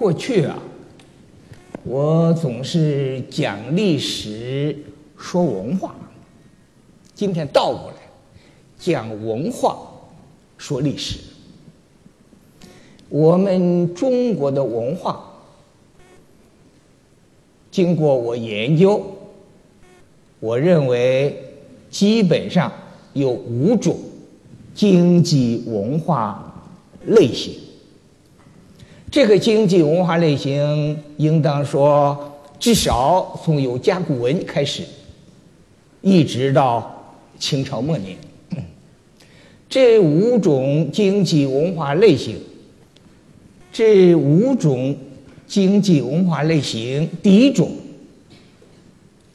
过去啊，我总是讲历史说文化，今天倒过来讲文化说历史。我们中国的文化，经过我研究，我认为基本上有五种经济文化类型。这个经济文化类型，应当说，至少从有甲骨文开始，一直到清朝末年，这五种经济文化类型。这五种经济文化类型，第一种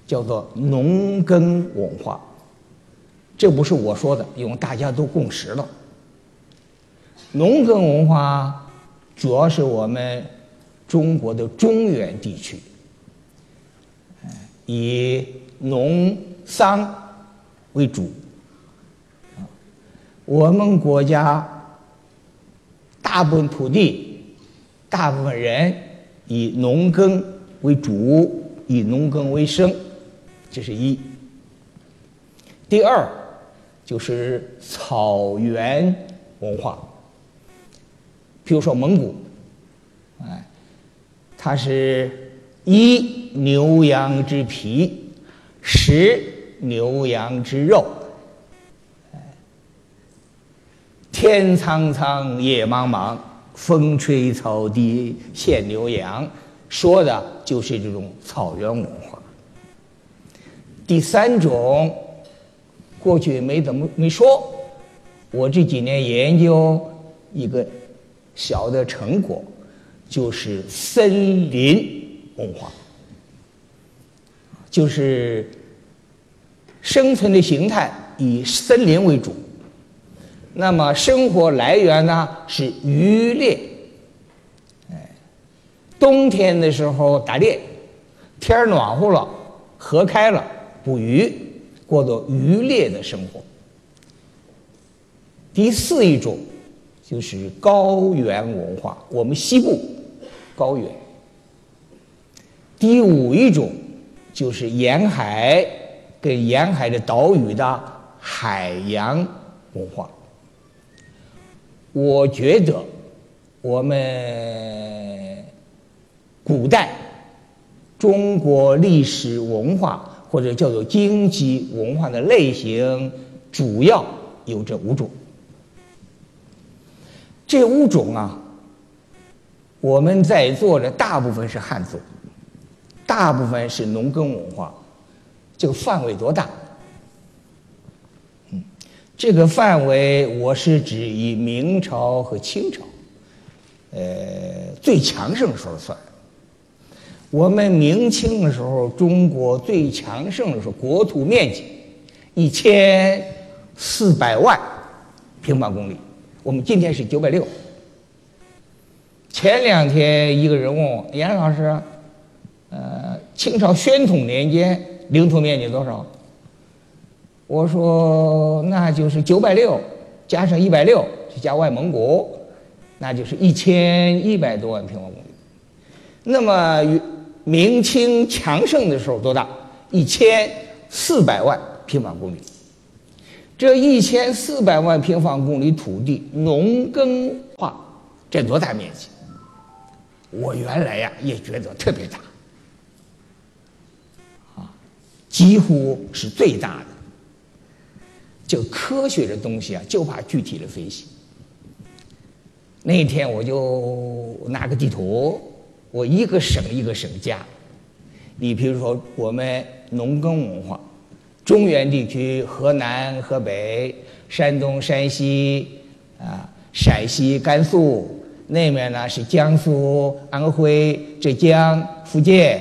叫做农耕文化，这不是我说的，因为大家都共识了。农耕文化主要是我们中国的中原地区，以农桑为主。我们国家大部分土地。大部分人以农耕为主，以农耕为生，这是一。第二就是草原文化，比如说蒙古，哎，它是一牛羊之皮，食牛羊之肉，天苍苍，野茫茫。风吹草低见牛羊，说的就是这种草原文化。第三种，过去没怎么没说，我这几年研究一个小的成果，就是森林文化，就是生存的形态以森林为主。那么生活来源呢是渔猎，哎，冬天的时候打猎，天暖和了，河开了，捕鱼，过着渔猎的生活。第四一种就是高原文化，我们西部高原。第五一种就是沿海跟沿海的岛屿的海洋文化。我觉得，我们古代中国历史文化或者叫做经济文化的类型，主要有这五种。这五种啊，我们在座的大部分是汉族，大部分是农耕文化，这个范围多大？这个范围，我是指以明朝和清朝，呃，最强盛的时候算。我们明清的时候，中国最强盛的时候，国土面积一千四百万平方公里。我们今天是九百六。前两天一个人问我，严老师，呃，清朝宣统年间领土面积多少？我说，那就是九百六加上一百六，加外蒙古，那就是一千一百多万平方公里。那么明清强盛的时候多大？一千四百万平方公里。这一千四百万平方公里土地农耕化占多大面积？我原来呀也觉得特别大，啊，几乎是最大的。就科学的东西啊，就怕具体的分析。那天我就拿个地图，我一个省一个省加。你比如说，我们农耕文化，中原地区，河南、河北、山东、山西啊，陕西、甘肃，那面呢是江苏、安徽、浙江、福建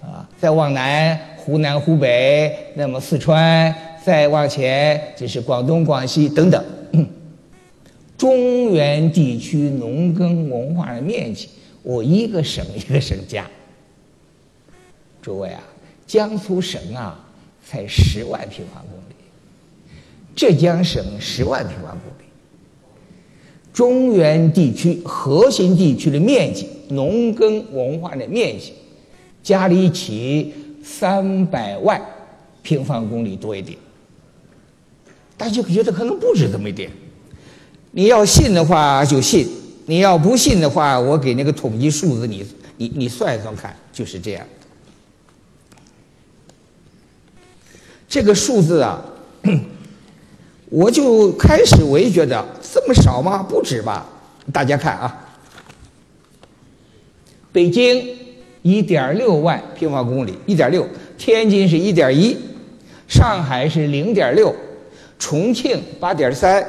啊，再往南，湖南、湖北，那么四川。再往前就是广东、广西等等，中原地区农耕文化的面积，我一个省一个省加。诸位啊，江苏省啊才十万平方公里，浙江省十万平方公里，中原地区核心地区的面积，农耕文化的面积，加在一起三百万平方公里多一点。大家就觉得可能不止这么一点。你要信的话就信，你要不信的话，我给那个统计数字，你你你算一算看，就是这样。这个数字啊。我就开始我也觉得这么少吗？不止吧？大家看啊，北京一点六万平方公里，一点六；天津是一点一，上海是零点六，重庆八点三，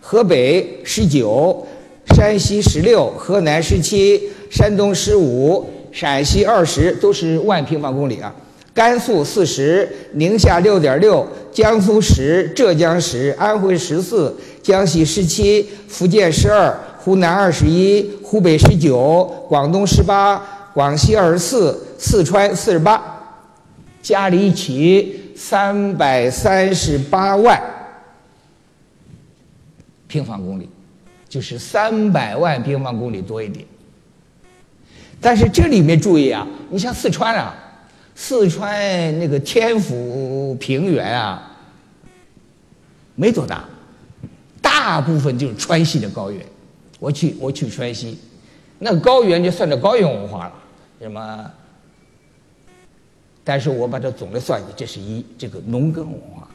河北十九，山西十六，河南十七，山东十五，陕西二十，都是万平方公里啊。甘肃四十，宁夏六点六，江苏十，浙江十，安徽十四，江西十七，福建十二，湖南二十一，湖北十九，广东十八，广西二十四，四川四十八，加在一起三百三十八万平方公里，就是三百万平方公里多一点。但是这里面注意啊，你像四川啊。四川那个天府平原啊，没多大，大部分就是川西的高原。我去，我去川西，那高原就算着高原文化了，什么？但是我把它总的算计，这是一这个农耕文化。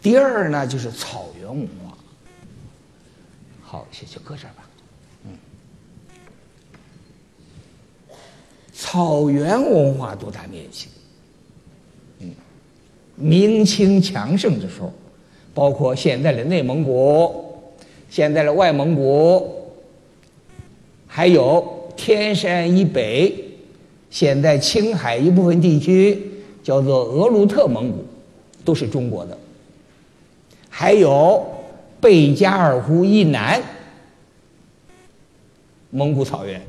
第二呢，就是草原文化。好，先就搁这儿吧。草原文化多大面积？嗯，明清强盛的时候，包括现在的内蒙古、现在的外蒙古，还有天山以北，现在青海一部分地区叫做额鲁特蒙古，都是中国的。还有贝加尔湖以南蒙古草原。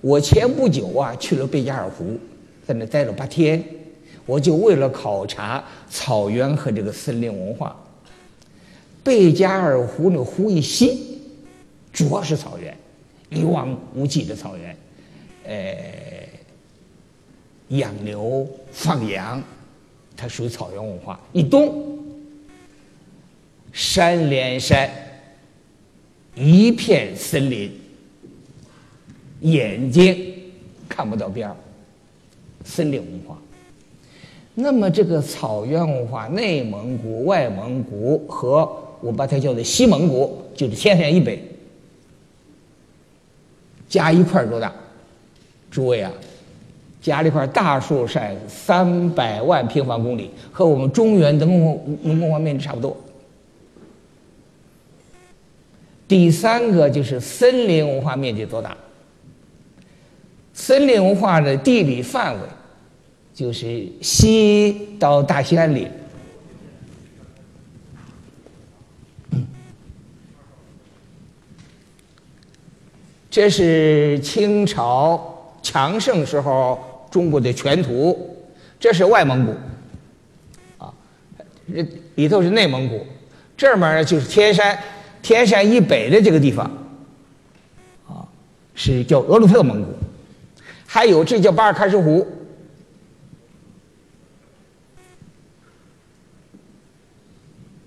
我前不久啊去了贝加尔湖，在那待了八天，我就为了考察草原和这个森林文化。贝加尔湖那湖一西，主要是草原，一望无际的草原，呃，养牛放羊，它属于草原文化。一东，山连山，一片森林。眼睛看不到边儿，森林文化。那么这个草原文化，内蒙古、外蒙古和我把它叫做西蒙古，就是天山以北，加一块多大？诸位啊，加了一块大树山三百万平方公里，和我们中原的农农文化面积差不多。第三个就是森林文化面积多大？森林文化的地理范围，就是西到大兴安岭。这是清朝强盛时候中国的全图，这是外蒙古，啊，这里头是内蒙古，这面呢就是天山，天山以北的这个地方，啊，是叫额鲁特蒙古。还有，这叫巴尔喀什湖，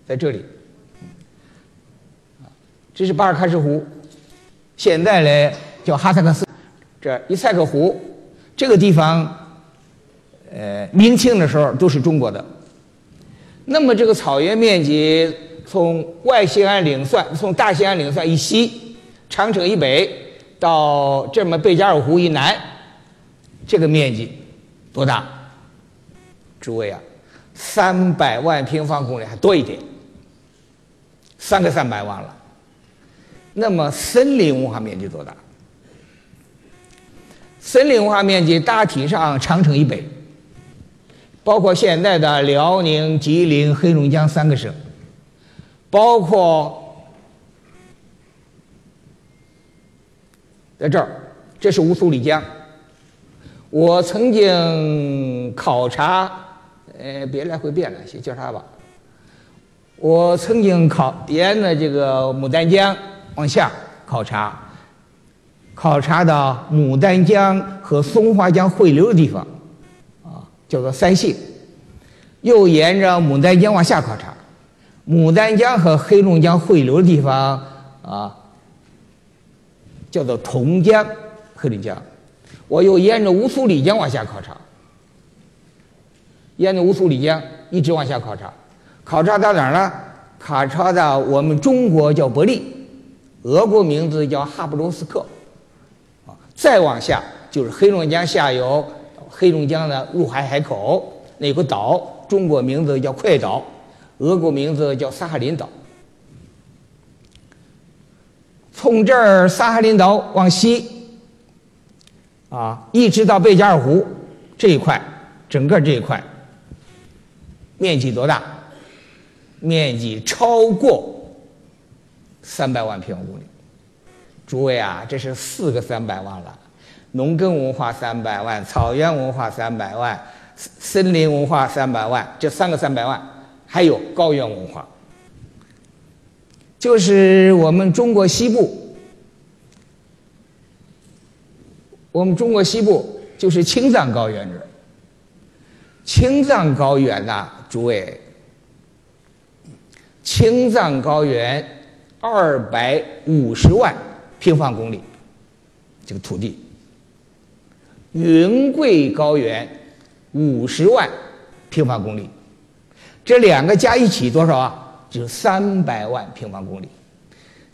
在这里，这是巴尔喀什湖，现在呢叫哈萨克斯，这伊塞克湖，这个地方，呃，明清的时候都是中国的。那么这个草原面积，从外兴安岭算，从大兴安岭算以西，长城以北到这么贝加尔湖以南。这个面积多大？诸位啊，三百万平方公里还多一点，三个三百万了。那么森林文化面积多大？森林文化面积大体上长城以北，包括现在的辽宁、吉林、黑龙江三个省，包括在这儿，这是乌苏里江。我曾经考察，呃，别来回变了，先叫啥吧。我曾经考沿着这个牡丹江，往下考察，考察到牡丹江和松花江汇流的地方，啊，叫做三线。又沿着牡丹江往下考察，牡丹江和黑龙江汇流的地方啊，叫做同江、黑龙江。我又沿着乌苏里江往下考察，沿着乌苏里江一直往下考察，考察到哪儿呢？考察到我们中国叫伯利，俄国名字叫哈布罗斯克，啊，再往下就是黑龙江下游，黑龙江的入海海口那个岛。中国名字叫快岛，俄国名字叫萨哈林岛。从这儿萨哈林岛往西，啊，一直到贝加尔湖这一块，整个这一块面积多大？面积超过三百万平方公里。诸位啊，这是四个三百万了：农耕文化三百万，草原文化三百万。森林文化三百万，这三个三百万，还有高原文化，就是我们中国西部，我们中国西部就是青藏高原这儿。青藏高原呐，诸位，青藏高原二百五十万平方公里，这个土地，云贵高原。五十万平方公里，这两个加一起多少啊？就三百万平方公里，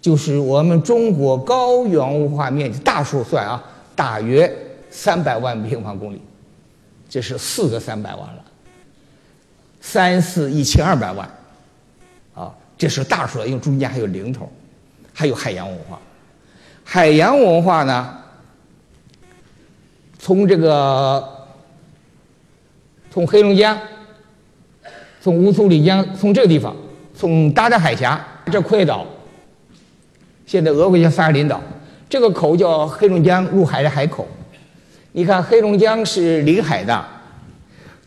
就是我们中国高原文化面积大数算啊，大约三百万平方公里，这是四个三百万了，三四一千二百万，啊，这是大数了，因为中间还有零头，还有海洋文化，海洋文化呢，从这个。从黑龙江，从乌苏里江，从这个地方，从大的海峡，这块岛，现在俄国叫萨尔林岛，这个口叫黑龙江入海的海口。你看黑龙江是临海的，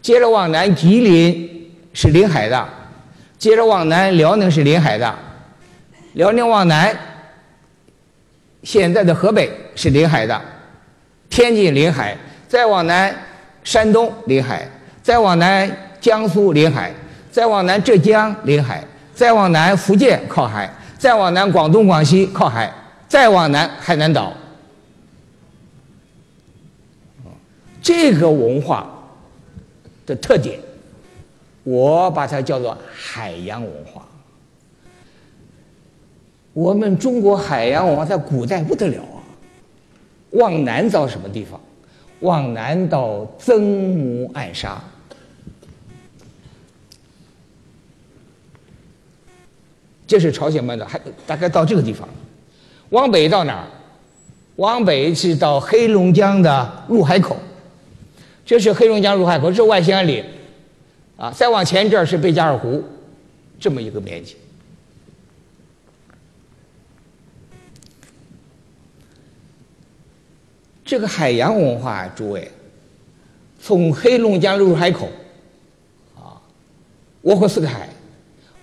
接着往南吉林是临海的，接着往南辽宁是临海的，辽宁往南，现在的河北是临海的，天津临海，再往南山东临海。再往南，江苏临海；再往南，浙江临海；再往南，福建靠海；再往南，广东、广西靠海；再往南，海南岛。这个文化的特点，我把它叫做海洋文化。我们中国海洋文化在古代不得了啊！往南到什么地方？往南到曾母暗沙。这是朝鲜半岛，还大概到这个地方。往北到哪儿？往北是到黑龙江的入海口。这是黑龙江入海口，是外兴安岭。啊，再往前这儿是贝加尔湖，这么一个面积。这个海洋文化，诸位，从黑龙江入海口，啊，沃霍斯克海。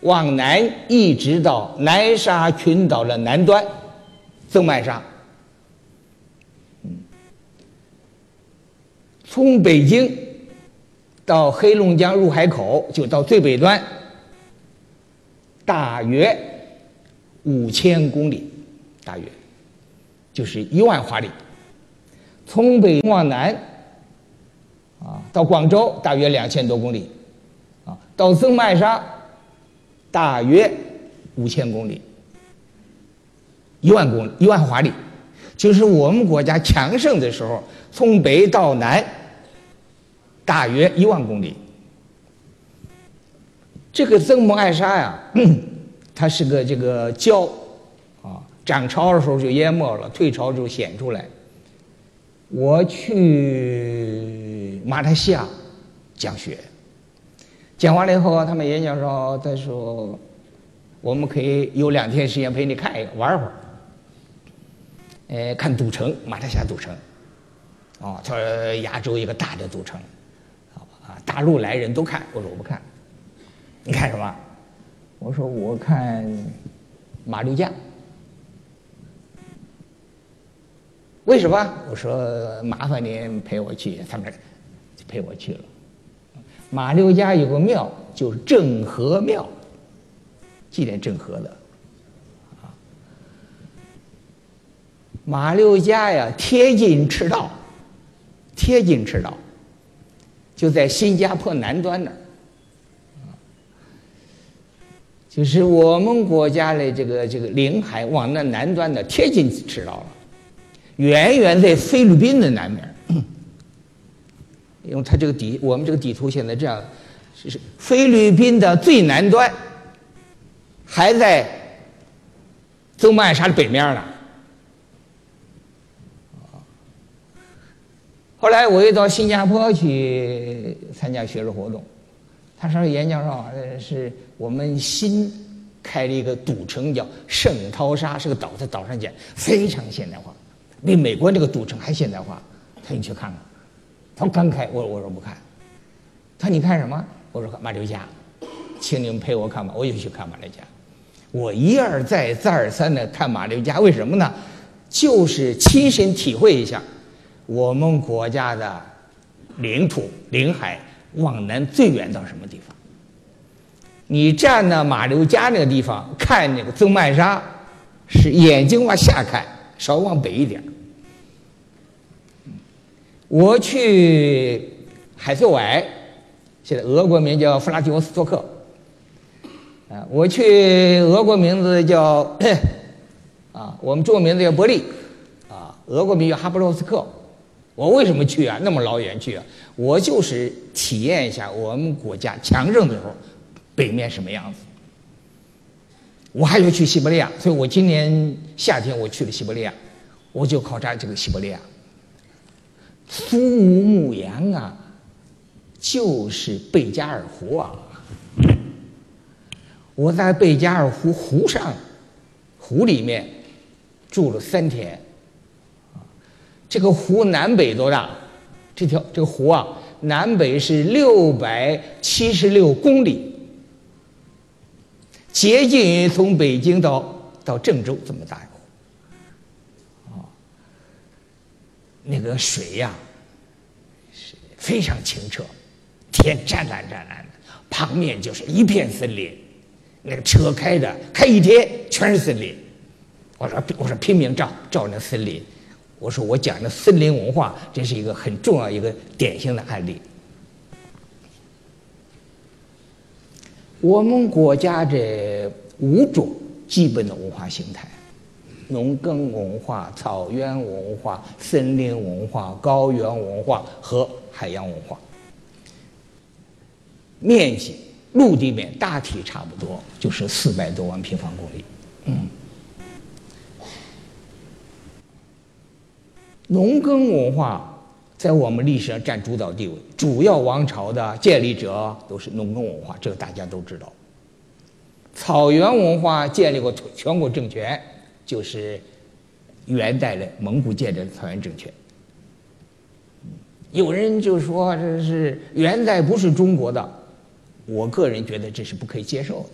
往南一直到南沙群岛的南端，曾曼沙。从北京到黑龙江入海口，就到最北端，大约五千公里，大约就是一万华里。从北往南，啊，到广州大约两千多公里，啊，到曾曼沙。大约五千公里，一万公里，一万华里，就是我们国家强盛的时候，从北到南，大约一万公里。这个曾母暗沙呀，它是个这个礁，啊，涨潮的时候就淹没了，退潮就显出来。我去马来西亚讲学。讲完了以后，他们演讲说：“他说，我们可以有两天时间陪你看一个玩会儿，呃，看赌城，马来西亚赌城，哦，他说亚洲一个大的赌城，啊，大陆来人都看。我说我不看，你看什么？我说我看马六甲，为什么？我说麻烦您陪我去，他们就陪我去了。马六甲有个庙，就是郑和庙，纪念郑和的。马六甲呀，贴近赤道，贴近赤道，就在新加坡南端那儿。就是我们国家的这个这个领海往那南端的贴近赤道了，远远在菲律宾的南面。因为它这个底，我们这个地图现在这样，是菲律宾的最南端，还在宗马沙的北面呢。后来我又到新加坡去参加学术活动，他说严教授是我们新开了一个赌城，叫圣淘沙，是个岛，在岛上建，非常现代化，比美国那个赌城还现代化，他你去看看。他刚开，我我说不看。他说你看什么？我说马六甲，请你们陪我看吧。我就去看马六甲。我一而再再而三的看马六甲，为什么呢？就是亲身体会一下我们国家的领土领海往南最远到什么地方。你站在马六甲那个地方看那个曾曼沙，是眼睛往下看，稍微往北一点。我去海参崴，现在俄国名叫弗拉基沃斯托克。啊，我去俄国名字叫 啊，我们中国名字叫伯利，啊，俄国名叫哈布洛斯克。我为什么去啊？那么老远去啊？我就是体验一下我们国家强盛的时候，北面什么样子。我还要去西伯利亚，所以我今年夏天我去了西伯利亚，我就考察这个西伯利亚。苏武牧羊啊，就是贝加尔湖啊！我在贝加尔湖湖上，湖里面住了三天。这个湖南北多大？这条这个湖啊，南北是六百七十六公里，接近于从北京到到郑州这么大。那个水呀，是非常清澈，天湛蓝湛蓝的，旁边就是一片森林，那个车开的开一天全是森林。我说我说拼命照照那森林，我说我讲的森林文化，这是一个很重要一个典型的案例。我们国家这五种基本的文化形态。农耕文化、草原文化、森林文化、高原文化和海洋文化，面积陆地面大体差不多，就是四百多万平方公里。嗯，农耕文化在我们历史上占主导地位，主要王朝的建立者都是农耕文化，这个大家都知道。草原文化建立过全国政权。就是元代的蒙古建立的草原政权。有人就说这是元代不是中国的，我个人觉得这是不可以接受的，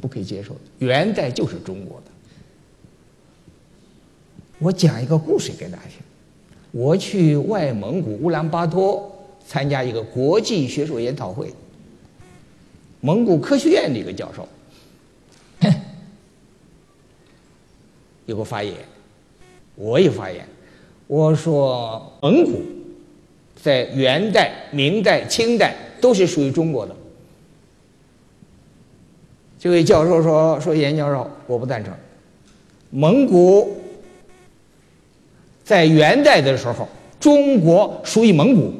不可以接受的。元代就是中国的。我讲一个故事给大家听。我去外蒙古乌兰巴托参加一个国际学术研讨会，蒙古科学院的一个教授。有个发言，我也发言，我说蒙古在元代、明代、清代都是属于中国的。这位教授说：“说严教授，我不赞成。蒙古在元代的时候，中国属于蒙古。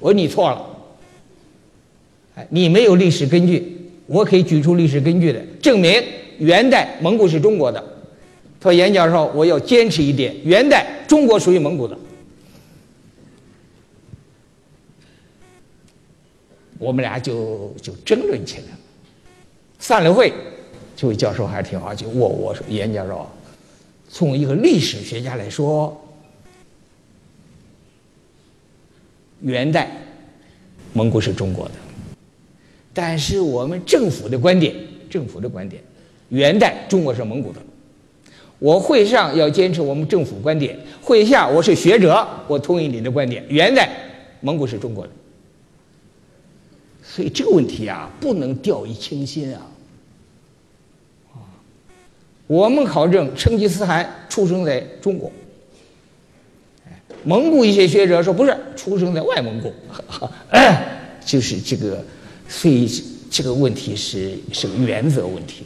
我说你错了，哎，你没有历史根据，我可以举出历史根据的，证明元代蒙古是中国的。”他说严教授，我要坚持一点：元代中国属于蒙古的。我们俩就就争论起来了。散了会，这位教授还是挺好，就我我说严教授，从一个历史学家来说，元代蒙古是中国的，但是我们政府的观点，政府的观点，元代中国是蒙古的。我会上要坚持我们政府观点，会下我是学者，我同意你的观点。元代蒙古是中国的，所以这个问题啊，不能掉以轻心啊。我们考证成吉思汗出生在中国，蒙古一些学者说不是，出生在外蒙古，就是这个，所以这个问题是是个原则问题。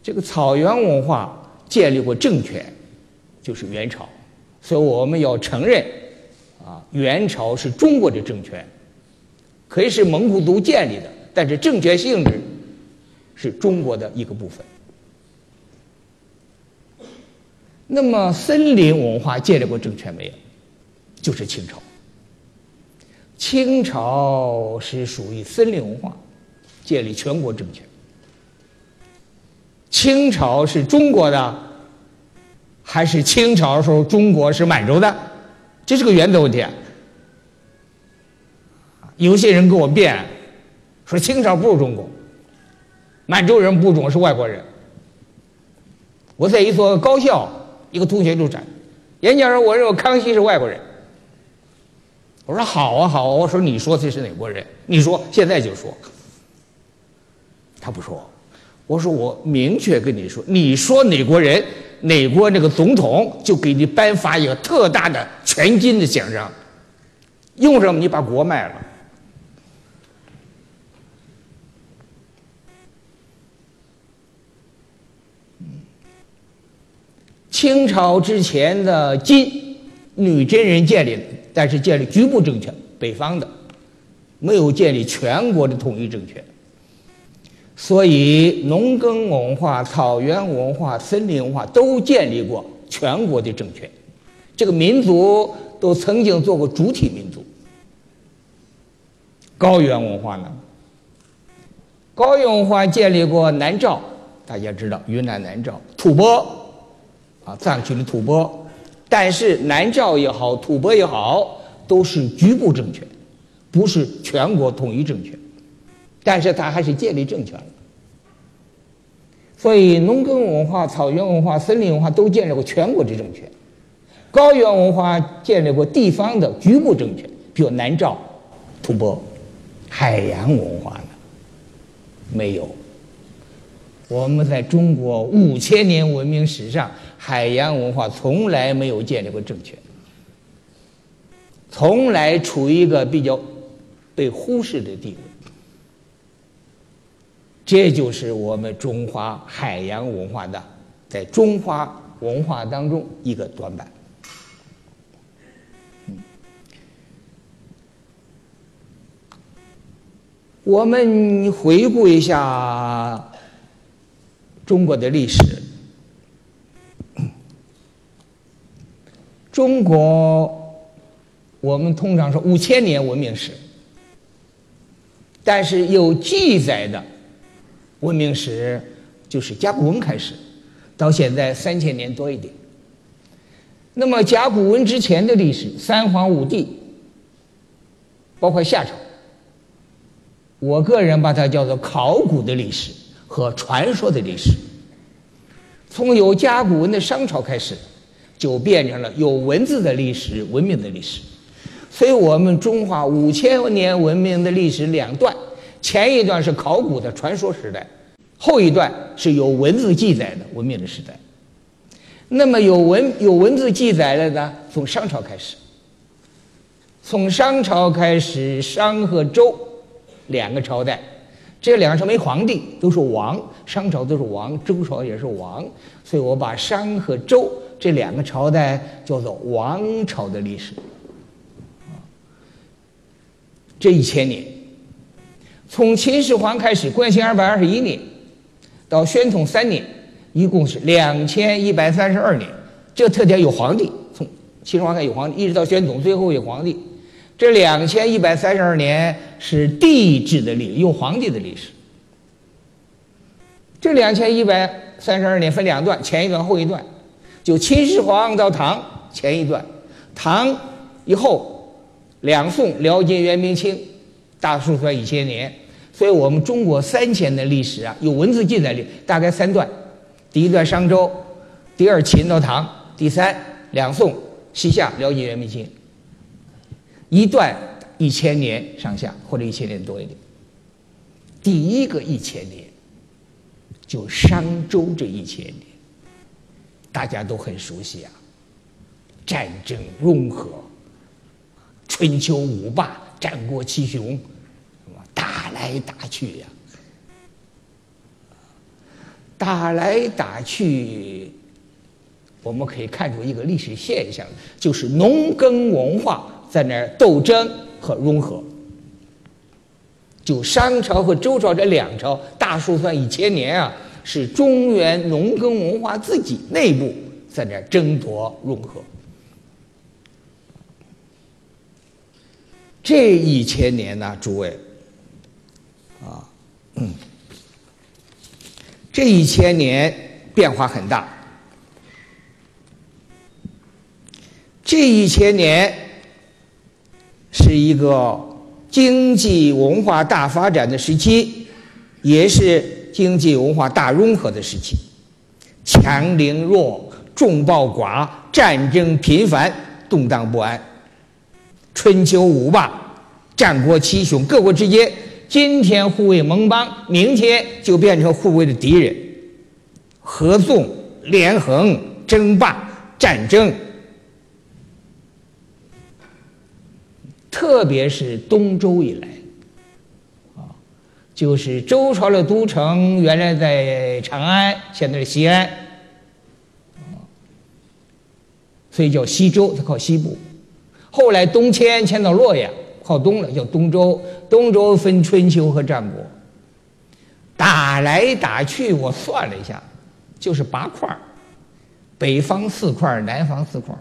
这个草原文化建立过政权，就是元朝，所以我们要承认，啊，元朝是中国的政权，可以是蒙古族建立的，但是政权性质是中国的一个部分。那么森林文化建立过政权没有？就是清朝。清朝是属于森林文化，建立全国政权。清朝是中国的，还是清朝时候中国是满洲的？这是个原则问题。啊。有些人给我辩，说清朝不是中国，满洲人不中是外国人。我在一所高校，一个同学就讲，演讲时我认为康熙是外国人。我说好啊好，啊，我说你说这是哪国人？你说现在就说。他不说。我说我明确跟你说，你说哪国人，哪国那个总统就给你颁发一个特大的全金的奖章，用什么？你把国卖了。清朝之前的金，女真人建立的，但是建立局部政权，北方的，没有建立全国的统一政权。所以，农耕文化、草原文化、森林文化都建立过全国的政权。这个民族都曾经做过主体民族。高原文化呢？高原文化建立过南诏，大家知道云南南诏、吐蕃，啊，藏区的吐蕃。但是南诏也好，吐蕃也好，都是局部政权，不是全国统一政权。但是他还是建立政权了，所以农耕文化、草原文化、森林文化都建立过全国的政权，高原文化建立过地方的局部政权，比如南诏、吐蕃。海洋文化呢？没有。我们在中国五千年文明史上，海洋文化从来没有建立过政权，从来处于一个比较被忽视的地位。这就是我们中华海洋文化的，在中华文化当中一个短板。我们回顾一下中国的历史，中国我们通常说五千年文明史，但是有记载的。文明史就是甲骨文开始，到现在三千年多一点。那么甲骨文之前的历史，三皇五帝，包括夏朝，我个人把它叫做考古的历史和传说的历史。从有甲骨文的商朝开始，就变成了有文字的历史、文明的历史。所以我们中华五千年文明的历史两段。前一段是考古的传说时代，后一段是有文字记载的文明的时代。那么有文有文字记载的呢？从商朝开始。从商朝开始，商和周两个朝代，这两个朝没皇帝，都是王。商朝都是王，周朝也是王，所以我把商和周这两个朝代叫做王朝的历史。这一千年。从秦始皇开始，冠兴二百二十一年，到宣统三年，一共是两千一百三十二年。这特点有皇帝，从秦始皇开始有皇帝，一直到宣统最后有皇帝。这两千一百三十二年是帝制的历，有皇帝的历史。这两千一百三十二年分两段，前一段后一段。就秦始皇到唐前一段，唐以后两宋、辽金、元、明清。大数算一千年，所以我们中国三千的历史啊，有文字记载里大概三段：第一段商周，第二秦到唐，第三两宋、西夏、辽金、元、明、清。一段一千年上下，或者一千年多一点。第一个一千年，就商周这一千年，大家都很熟悉啊。战争融合，春秋五霸、战国七雄，打来打去呀，打来打去，我们可以看出一个历史现象，就是农耕文化。在那儿斗争和融合，就商朝和周朝这两朝，大数算一千年啊，是中原农耕文化自己内部在那儿争夺融合。这一千年呢，诸位，啊，嗯，这一千年变化很大，这一千年。是一个经济文化大发展的时期，也是经济文化大融合的时期。强凌弱，众暴寡，战争频繁，动荡不安。春秋五霸，战国七雄，各国之间今天互为盟邦，明天就变成互为的敌人。合纵连横，争霸战争。特别是东周以来，啊，就是周朝的都城原来在长安，现在是西安，啊，所以叫西周，它靠西部。后来东迁迁到洛阳，靠东了，叫东周。东周分春秋和战国，打来打去，我算了一下，就是八块北方四块南方四块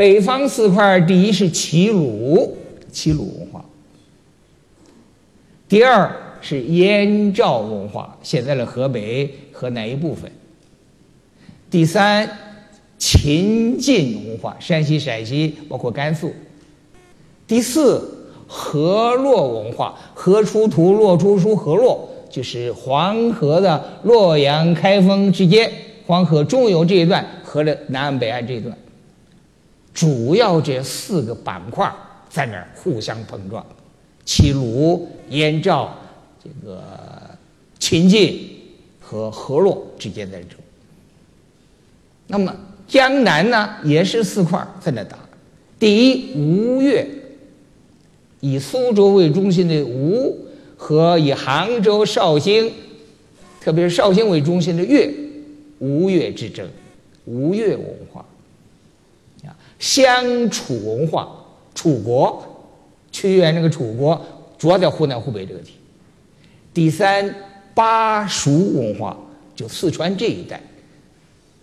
北方四块，第一是齐鲁，齐鲁文化；第二是燕赵文化，现在的河北河南一部分；第三，秦晋文化，山西、陕西包括甘肃；第四，河洛文化，河出图，洛出书，河洛就是黄河的洛阳、开封之间，黄河中游这一段，河的南岸、北岸这一段。主要这四个板块在那儿互相碰撞，齐鲁、燕赵、这个秦晋和河洛之间在争。那么江南呢，也是四块在那打。第一，吴越，以苏州为中心的吴和以杭州、绍兴，特别是绍兴为中心的越，吴越之争，吴越文化。湘楚文化，楚国，屈原那个楚国，主要在湖南、湖北这个地。第三，巴蜀文化，就四川这一带，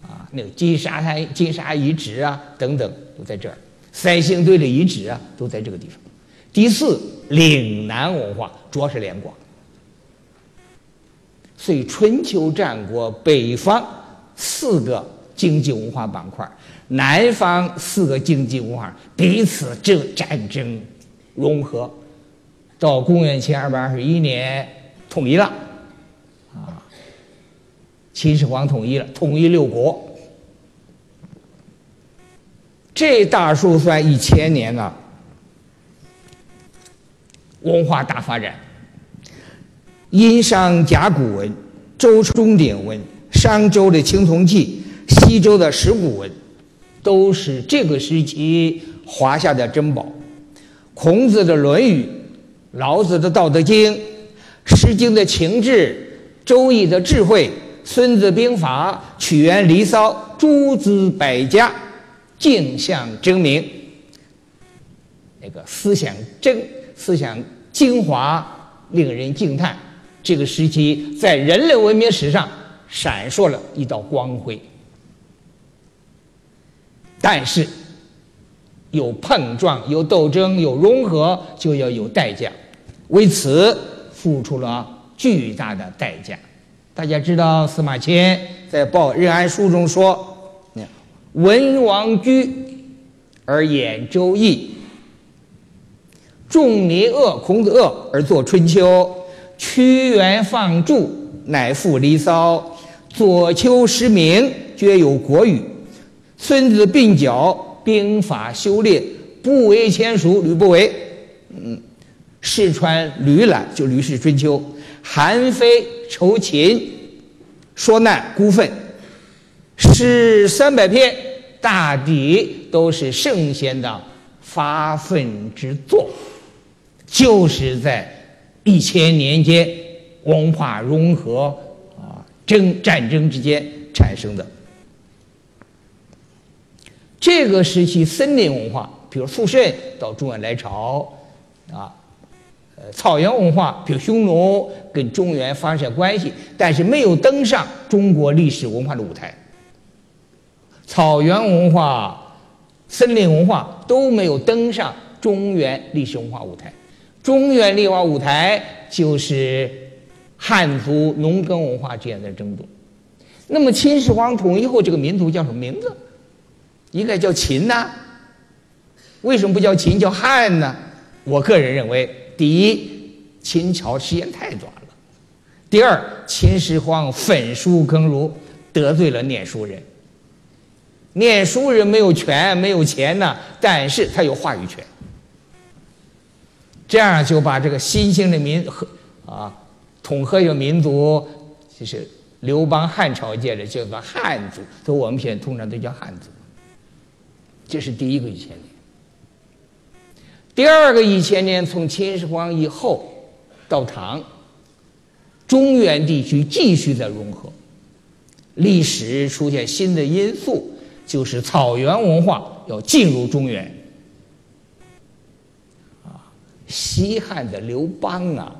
啊，那个金沙滩、金沙遗址啊，等等，都在这儿。三星堆的遗址啊，都在这个地方。第四，岭南文化，主要是两广。所以春秋战国，北方四个经济文化板块。南方四个经济文化彼此这战争融合，到公元前二百二十一年统一了，啊，秦始皇统一了，统一六国。这大数算一千年了，文化大发展。殷商甲骨文、周钟鼎文、商周的青铜器、西周的石鼓文。都是这个时期华夏的珍宝，孔子的《论语》，老子的《道德经》，《诗经》的情志，《周易》的智慧，《孙子兵法》，屈原《离骚》，诸子百家，镜像争鸣，那个思想真，思想精华，令人惊叹。这个时期在人类文明史上闪烁了一道光辉。但是，有碰撞，有斗争，有融合，就要有代价，为此付出了巨大的代价。大家知道，司马迁在《报任安书》中说：“文王居而演周易，仲尼厄，孔子厄而作《春秋》，屈原放逐，乃赋《离骚》，左丘失明，厥有《国语》，孙子并角，兵法修炼，不为前蜀，吕不韦。嗯，世传吕览，就《吕氏春秋》，韩非酬秦，说难孤愤，诗三百篇，大抵都是圣贤的发愤之作。就是在一千年间文化融合啊争战争之间产生的。这个时期森林文化，比如肃慎到中原来朝，啊，呃草原文化，比如匈奴跟中原发生关系，但是没有登上中国历史文化的舞台。草原文化、森林文化都没有登上中原历史文化舞台。中原历史文化舞台就是汉族农耕文化之间的争夺。那么秦始皇统一后，这个民族叫什么名字？应该叫秦呐。为什么不叫秦，叫汉呢？我个人认为，第一，秦朝时间太短了；第二，秦始皇焚书坑儒，得罪了念书人。念书人没有权，没有钱呢，但是他有话语权。这样就把这个新兴的民和啊统合一个民族，就是刘邦汉朝建的叫做汉族，所以我们现在通常都叫汉族。这是第一个一千年。第二个一千年，从秦始皇以后到唐，中原地区继续在融合，历史出现新的因素，就是草原文化要进入中原。啊西汉的刘邦啊，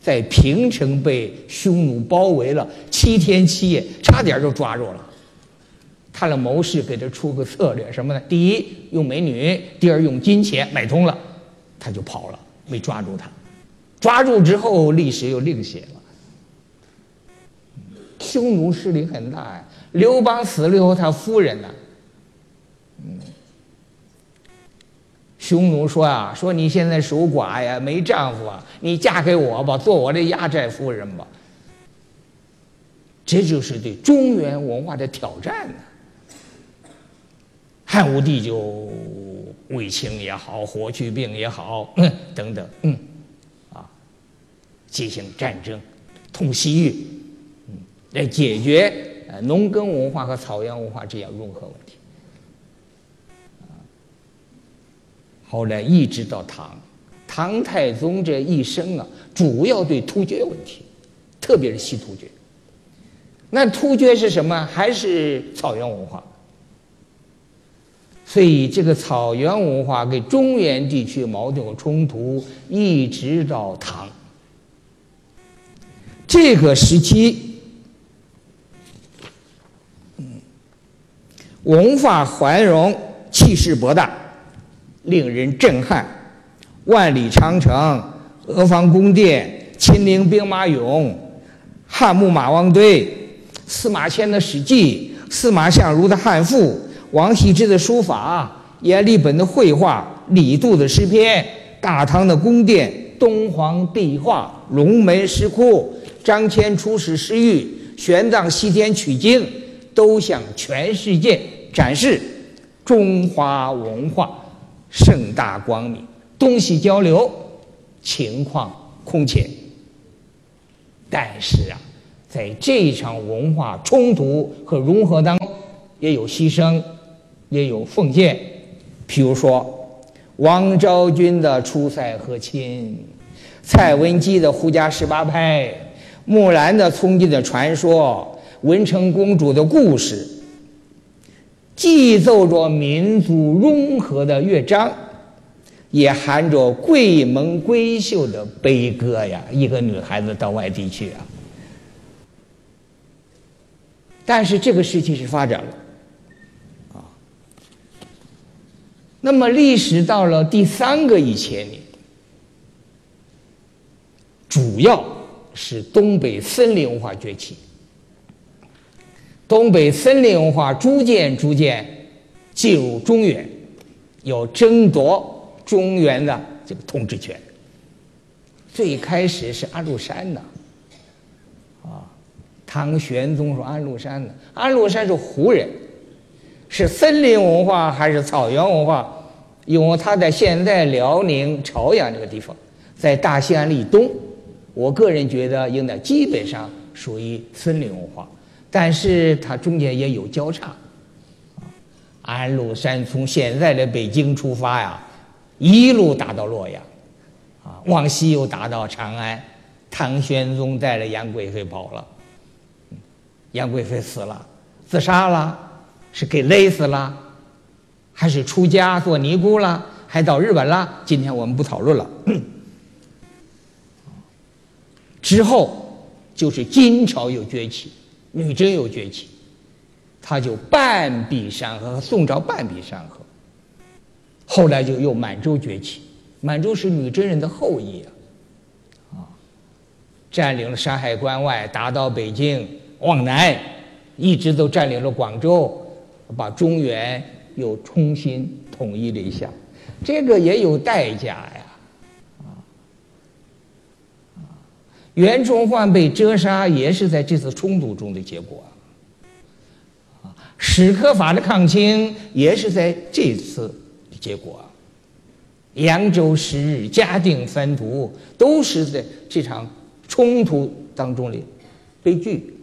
在平城被匈奴包围了七天七夜，差点就抓住了。他的谋士给他出个策略，什么呢？第一，用美女；第二，用金钱买通了，他就跑了，没抓住他。抓住之后，历史又另写了。匈奴势力很大呀。刘邦死了以后，他夫人呢？嗯。匈奴说啊，说你现在守寡呀，没丈夫啊，你嫁给我吧，做我的压寨夫人吧。这就是对中原文化的挑战呢。汉武帝就卫青也好，霍去病也好，等等，嗯，啊，进行战争，通西域，嗯，来解决呃农耕文化和草原文化这样融合问题。后来一直到唐，唐太宗这一生啊，主要对突厥问题，特别是西突厥。那突厥是什么？还是草原文化？所以这个草原文化跟中原地区矛盾冲突，一直到唐这个时期，嗯，文化繁荣，气势博大。令人震撼，万里长城、阿房宫殿、秦陵兵马俑、汉墓马王堆、司马迁的《史记》、司马相如的汉赋、王羲之的书法、阎立本的绘画、李杜的诗篇、大唐的宫殿、敦煌壁画、龙门石窟、张骞出使西域、玄奘西天取经，都向全世界展示中华文化。盛大光明，东西交流，情况空前。但是啊，在这场文化冲突和融合当中，也有牺牲，也有奉献。譬如说，王昭君的出塞和亲，蔡文姬的胡笳十八拍，木兰的从军的传说，文成公主的故事。既奏着民族融合的乐章，也含着贵门闺秀的悲歌呀。一个女孩子到外地去啊，但是这个时期是发展了，啊，那么历史到了第三个一千年，主要是东北森林文化崛起。东北森林文化逐渐逐渐进入中原，要争夺中原的这个统治权。最开始是安禄山的，啊，唐玄宗说安禄山呢，安禄山是胡人，是森林文化还是草原文化？因为他在现在辽宁朝阳这个地方，在大兴安岭东，我个人觉得应该基本上属于森林文化，但是它中间也有交叉。安禄山从现在的北京出发呀，一路打到洛阳，啊，往西又打到长安。唐玄宗带着杨贵妃跑了，杨贵妃死了，自杀了，是给勒死了，还是出家做尼姑了，还到日本了？今天我们不讨论了。之后就是金朝又崛起，女真又崛起。他就半壁山河和宋朝半壁山河，后来就又满洲崛起，满洲是女真人的后裔啊，啊，占领了山海关外，打到北京，往南，一直都占领了广州，把中原又重新统一了一下，这个也有代价呀，袁崇焕被折杀也是在这次冲突中的结果。史可法的抗清也是在这次的结果，扬州十日、嘉定三屠都是在这场冲突当中的悲剧。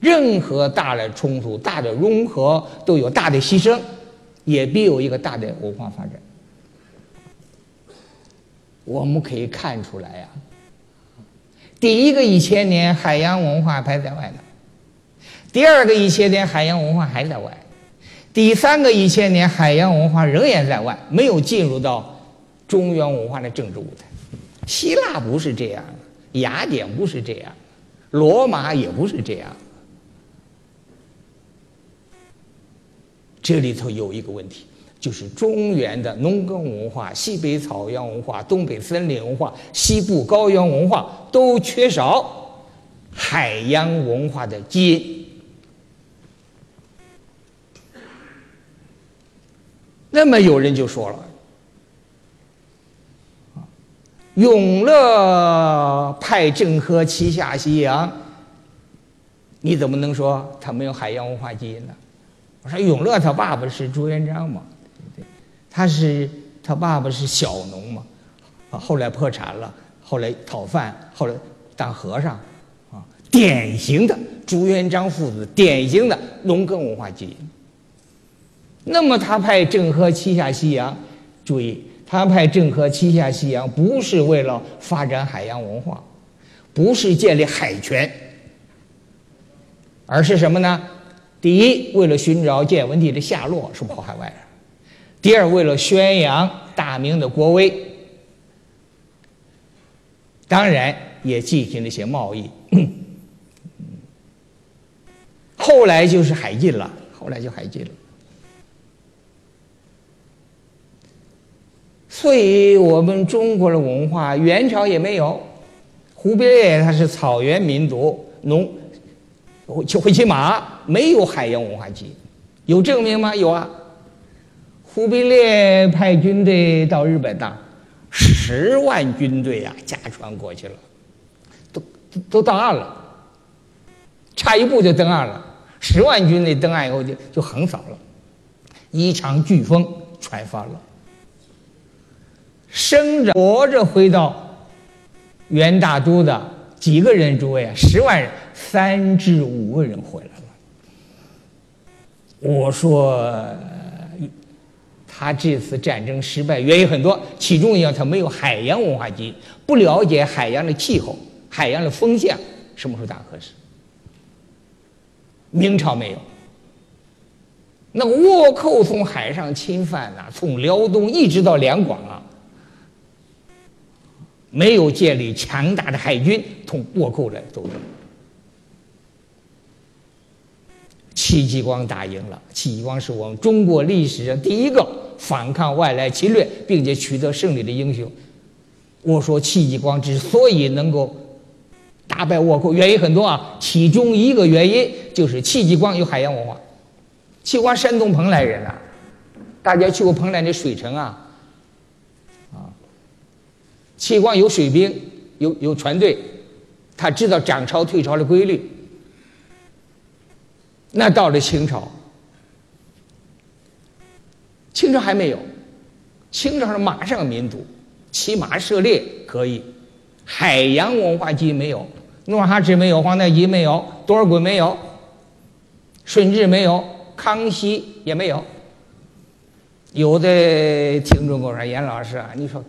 任何大的冲突、大的融合都有大的牺牲，也必有一个大的文化发展。我们可以看出来呀，第一个一千年海洋文化排在外呢。第二个一千年海洋文化还在外，第三个一千年海洋文化仍然在外，没有进入到中原文化的政治舞台。希腊不是这样，雅典不是这样，罗马也不是这样。这里头有一个问题，就是中原的农耕文化、西北草原文化、东北森林文化、西部高原文化都缺少海洋文化的基因。那么有人就说了：“永乐派郑和七下西洋，你怎么能说他没有海洋文化基因呢？”说：“永乐他爸爸是朱元璋嘛，对不对？他是他爸爸是小农嘛，啊，后来破产了，后来讨饭，后来当和尚，啊，典型的朱元璋父子，典型的农耕文化基因。”那么他派郑和七下西洋，注意，他派郑和七下西洋不是为了发展海洋文化，不是建立海权，而是什么呢？第一，为了寻找建文帝的下落，是跑海外；第二，为了宣扬大明的国威，当然也进行了一些贸易。后来就是海禁了，后来就海禁了。所以我们中国的文化，元朝也没有。忽必烈他是草原民族，农就会骑马，没有海洋文化基。有证明吗？有啊。忽必烈派军队到日本的，十万军队啊，驾船过去了，都都到岸了，差一步就登岸了。十万军队登岸以后就就横扫了，一场飓风，船翻了。生着活着回到元大都的几个人？诸位啊，十万人，三至五个人回来了。我说，他这次战争失败原因很多，其中一样他没有海洋文化基因，不了解海洋的气候、海洋的风向，什么时候打合适？明朝没有，那倭寇从海上侵犯呐，从辽东一直到两广啊。没有建立强大的海军同倭寇来斗争，戚继光打赢了。戚继光是我们中国历史上第一个反抗外来侵略并且取得胜利的英雄。我说戚继光之所以能够打败倭寇，原因很多啊，其中一个原因就是戚继光有海洋文化。戚继光山东蓬莱人啊，大家去过蓬莱的水城啊。啊，戚光有水兵，有有船队，他知道涨潮退潮的规律。那到了清朝，清朝还没有，清朝是马上民族，骑马射猎可以，海洋文化基因没有，努尔哈赤没有，皇太极没有，多尔衮没有，顺治没有，康熙也没有。有的听众跟我说：“严老师啊，你说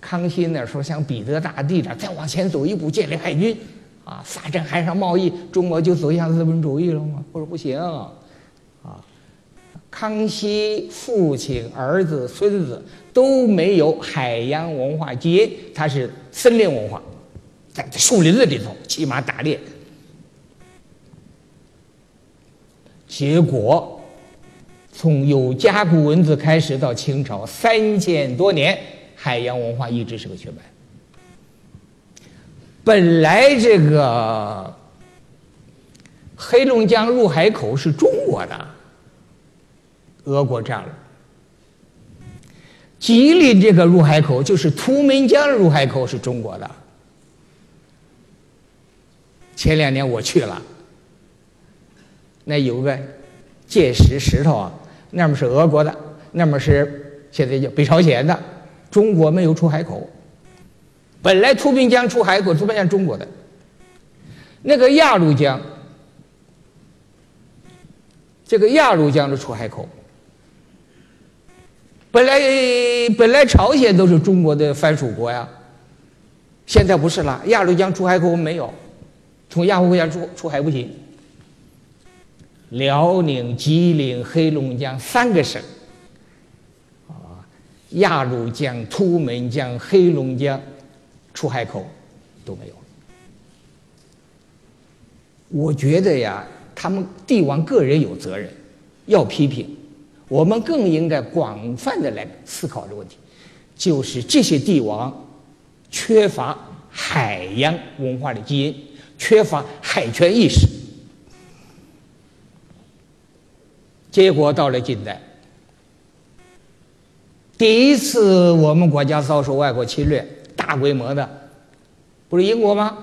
康熙那时候像彼得大帝的，再往前走一步建立海军，啊，发展海上贸易，中国就走向资本主义了吗？”我说不行，啊，康熙父亲、儿子、孙子都没有海洋文化基因，他是森林文化，在树林子里头骑马打猎，结果。从有甲骨文字开始到清朝三千多年，海洋文化一直是个缺白。本来这个黑龙江入海口是中国的，俄国占了。吉林这个入海口就是图们江入海口是中国的。前两年我去了，那有个界石石头啊。那么是俄国的，那么是现在叫北朝鲜的，中国没有出海口。本来图滨江出海口，图滨江中国的，那个鸭绿江，这个鸭绿江的出海口，本来本来朝鲜都是中国的藩属国呀，现在不是了，鸭绿江出海口没有，从鸭绿江出出海不行。辽宁、吉林、黑龙江三个省，啊，鸭绿江、图们江、黑龙江出海口都没有。我觉得呀，他们帝王个人有责任，要批评。我们更应该广泛的来思考这个问题，就是这些帝王缺乏海洋文化的基因，缺乏海权意识。结果到了近代，第一次我们国家遭受外国侵略，大规模的，不是英国吗？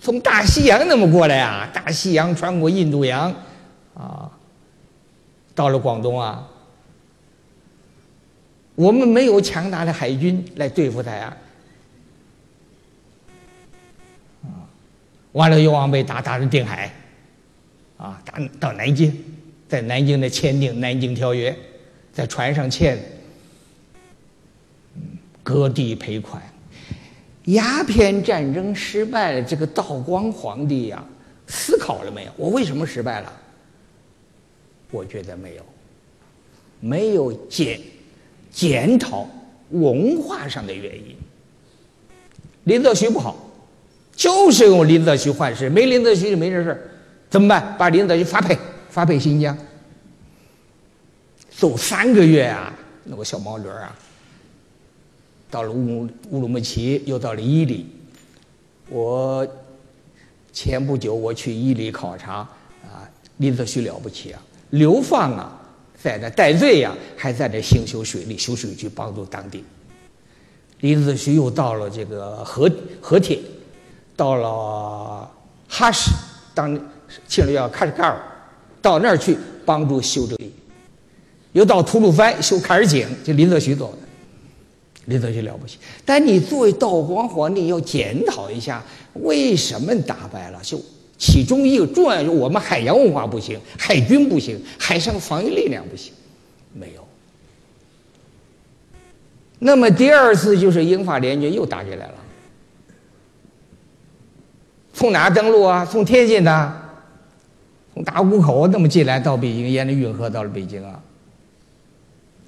从大西洋那么过来啊，大西洋穿过印度洋，啊，到了广东啊，我们没有强大的海军来对付他呀，啊，完了又往北打，打到定海，啊，打到南京。在南京的签订《南京条约》，在船上签，割地赔款。鸦片战争失败了，这个道光皇帝呀，思考了没有？我为什么失败了？我觉得没有，没有检检讨文化上的原因。林则徐不好，就是用林则徐换事，没林则徐就没这事儿，怎么办？把林则徐发配。发配新疆，走三个月啊，那个小毛驴啊，到了乌乌鲁木齐，又到了伊犁。我前不久我去伊犁考察啊，林则徐了不起啊，流放啊，在那戴罪呀，还在那兴修水利、修水渠，帮助当地。林则徐又到了这个和和铁，到了哈什，当庆了要喀什噶尔。到那儿去帮助修这里，又到吐鲁番修坎儿井，就林则徐做的。林则徐了不起，但你作为道光皇帝要检讨一下，为什么打败了？就其中一个重要，我们海洋文化不行，海军不行，海上防御力量不行，没有。那么第二次就是英法联军又打进来了，从哪登陆啊？从天津的。从大沽口那么进来到北京，沿着运河到了北京啊，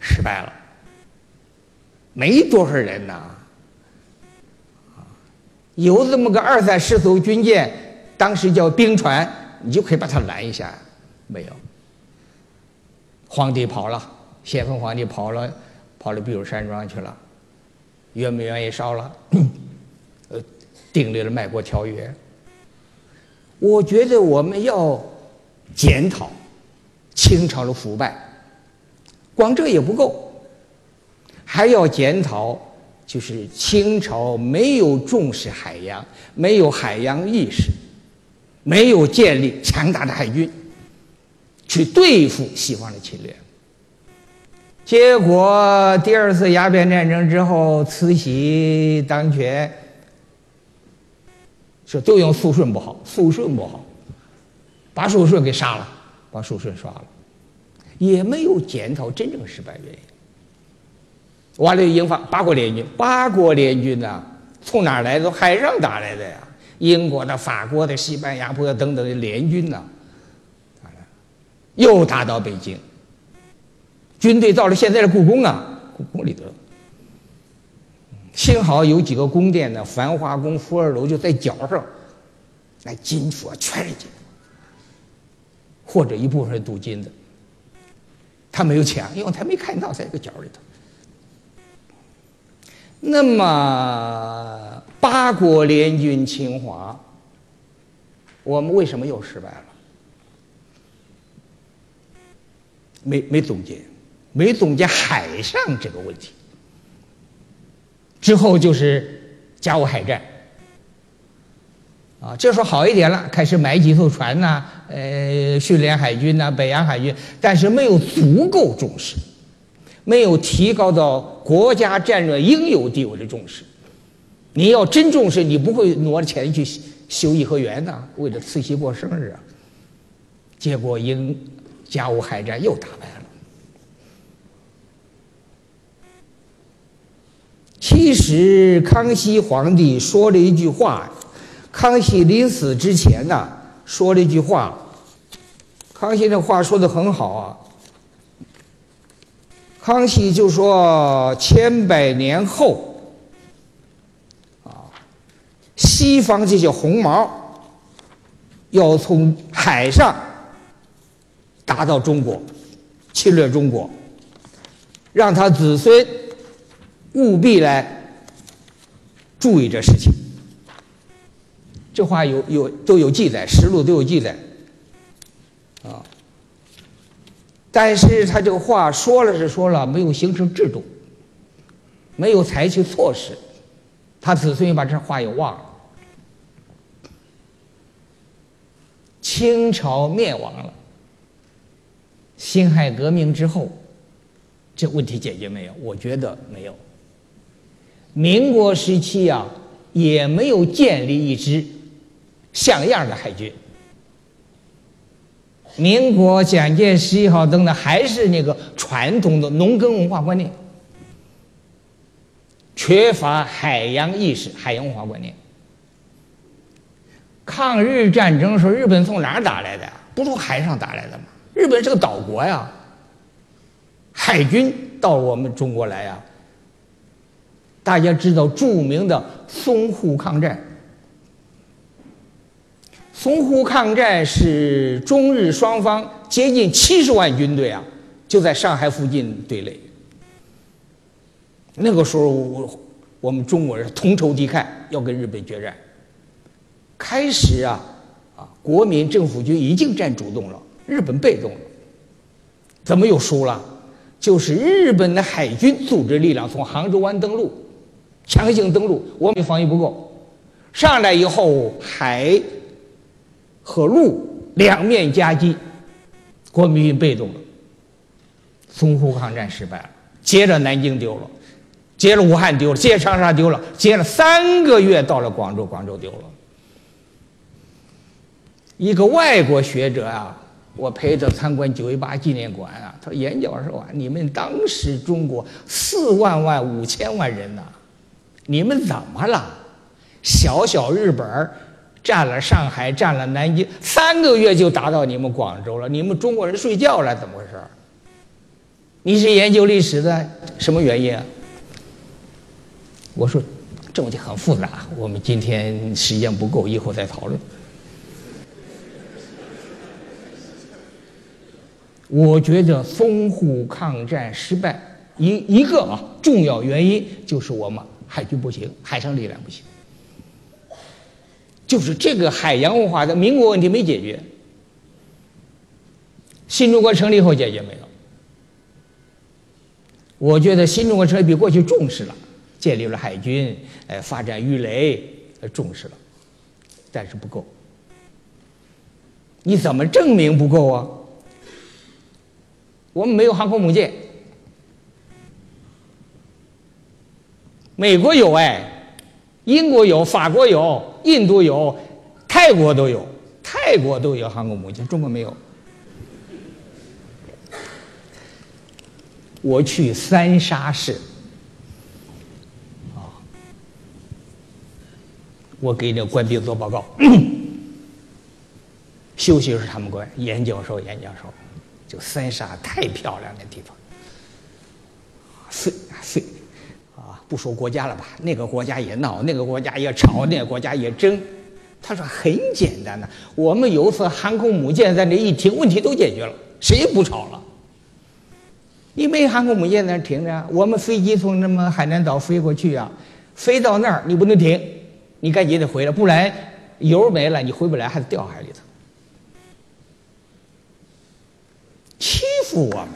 失败了，没多少人呐，有这么个二三十艘军舰，当时叫兵船，你就可以把它拦一下，没有。皇帝跑了，咸丰皇帝跑了，跑到避暑山庄去了，圆明园也烧了？呃，订立了卖国条约。我觉得我们要。检讨清朝的腐败，光这也不够，还要检讨就是清朝没有重视海洋，没有海洋意识，没有建立强大的海军，去对付西方的侵略。结果第二次鸦片战争之后，慈禧当权，说都用肃顺不好，肃顺不好，把肃顺给杀了，把肃顺杀了，也没有检讨真正失败原因。完了，英法八国联军，八国联军呐，从哪儿来的？海上打来的呀！英国的、法国的、西班牙、葡萄等等的联军呐，又打到北京。军队到了现在的故宫啊，故宫里头，幸好有几个宫殿呢，繁华宫、福二楼就在角上，那金处啊全是金，或者一部分是镀金的。他没有抢，因为他没看到在一个角里头。那么八国联军侵华，我们为什么又失败了？没没总结，没总结海上这个问题。之后就是甲午海战，啊，这时候好一点了，开始买几艘船呐，呃，训练海军呐，北洋海军，但是没有足够重视。没有提高到国家战略应有地位的重视。你要真重视，你不会挪着钱去修颐和园呐，为了慈禧过生日啊。结果英甲午海战又打败了。其实康熙皇帝说了一句话，康熙临死之前呐，说了一句话。康熙的话说的很好啊。康熙就说：“千百年后，啊，西方这些红毛要从海上打到中国，侵略中国，让他子孙务必来注意这事情。”这话有有都有记载，实录都有记载，啊。但是他这个话说了是说了，没有形成制度，没有采取措施，他子孙把这话也忘了。清朝灭亡了，辛亥革命之后，这问题解决没有？我觉得没有。民国时期啊，也没有建立一支像样的海军。民国蒋介石也好，等等，还是那个传统的农耕文化观念，缺乏海洋意识、海洋文化观念。抗日战争时候，日本从哪儿打来的？不从海上打来的吗？日本是个岛国呀，海军到我们中国来呀。大家知道著名的淞沪抗战。淞沪抗战是中日双方接近七十万军队啊，就在上海附近对垒。那个时候，我我们中国人同仇敌忾，要跟日本决战。开始啊，啊，国民政府军已经占主动了，日本被动了。怎么又输了？就是日本的海军组织力量从杭州湾登陆，强行登陆，我们防御不够，上来以后海。和陆两面夹击，国民军被动了，淞沪抗战失败了，接着南京丢了，接着武汉丢了，接着长沙丢了，接了三个月到了广州，广州丢了。一个外国学者啊，我陪他参观九一八纪念馆啊，他说：“严教授啊，你们当时中国四万万五千万人呐，你们怎么了？小小日本儿。”占了上海，占了南京，三个月就打到你们广州了。你们中国人睡觉了，怎么回事？你是研究历史的，什么原因？我说，这问题很复杂，我们今天时间不够，以后再讨论。我觉得淞沪抗战失败一一个啊重要原因就是我们海军不行，海上力量不行。就是这个海洋文化的民国问题没解决，新中国成立后解决没有？我觉得新中国成立比过去重视了，建立了海军，呃，发展鱼雷，呃重视了，但是不够。你怎么证明不够啊？我们没有航空母舰，美国有哎，英国有，法国有，印度有，泰国都有，泰国都有航空母舰，中国没有。我去三沙市，啊，我给那官兵做报告。休息是他们官，严教授，严教授，就三沙太漂亮的地方，非非，啊，不说国家了吧，那个国家也闹，那个国家也吵，那个国家也争。他说很简单的，我们有次航空母舰在那一停，问题都解决了，谁也不吵了。你没航空母舰在那停着，我们飞机从那么海南岛飞过去啊，飞到那儿你不能停，你赶紧得回来，不然油没了，你回不来，还得掉海里头。欺负我们，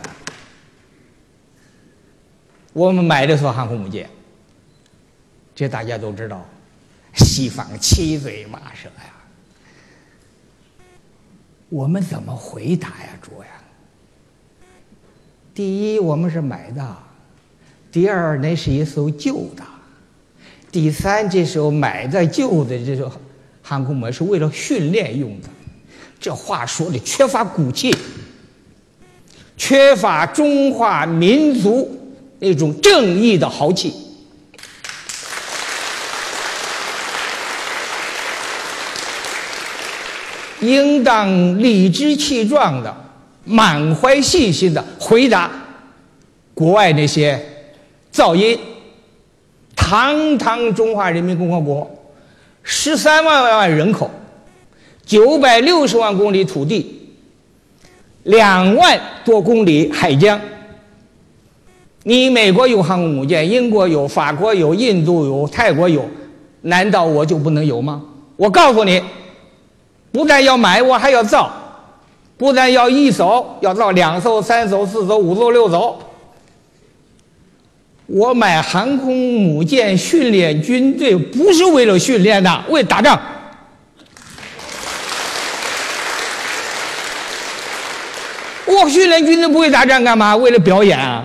我们买的艘航空母舰，这大家都知道，西方七嘴八舌呀。我们怎么回答呀，主呀？第一，我们是买的；第二，那是一艘旧的；第三，这艘买的旧的这艘航空母舰是为了训练用的。这话说的缺乏骨气。缺乏中华民族那种正义的豪气，应当理直气壮的、满怀信心的回答国外那些噪音。堂堂中华人民共和国，十三万万人口，九百六十万公里土地。两万多公里海疆，你美国有航空母舰，英国有，法国有，印度有，泰国有，难道我就不能有吗？我告诉你，不但要买，我还要造，不但要一艘，要造两艘、三艘、四艘、五艘、六艘。我买航空母舰训练军队，不是为了训练的，为打仗。我训练军队不会打仗干嘛？为了表演啊！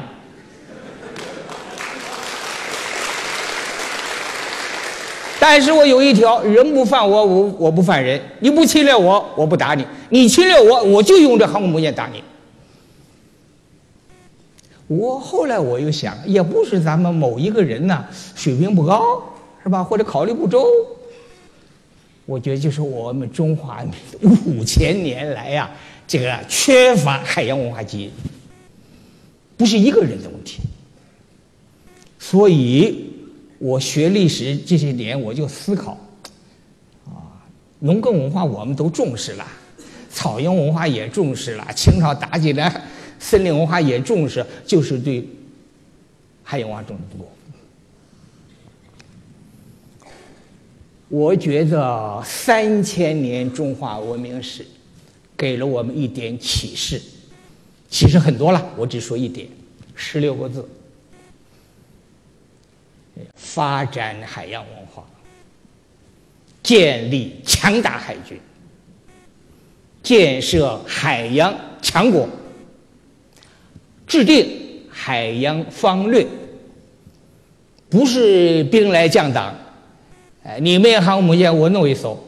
但是我有一条，人不犯我，我我不犯人。你不侵略我，我不打你；你侵略我，我就用这航空母舰打你。我后来我又想，也不是咱们某一个人呢水平不高，是吧？或者考虑不周。我觉得就是我们中华五千年来呀。这个缺乏海洋文化基因，不是一个人的问题。所以，我学历史这些年，我就思考，啊，农耕文化我们都重视了，草原文化也重视了，清朝打进来，森林文化也重视，就是对汉文化重视不够。我觉得三千年中华文明史。给了我们一点启示，启示很多了，我只说一点，十六个字：发展海洋文化，建立强大海军，建设海洋强国，制定海洋方略。不是兵来将挡，哎，你们航母舰我弄一艘，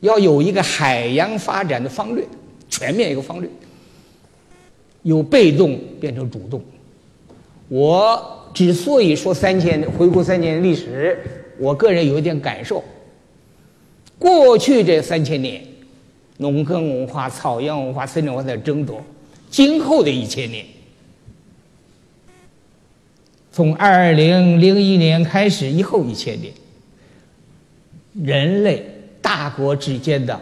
要有一个海洋发展的方略。全面一个方略，由被动变成主动。我之所以说三千回顾三千年历史，我个人有一点感受。过去这三千年，农耕文化、草原文化、森林文化在争夺；今后的一千年，从二零零一年开始以后一千年，人类大国之间的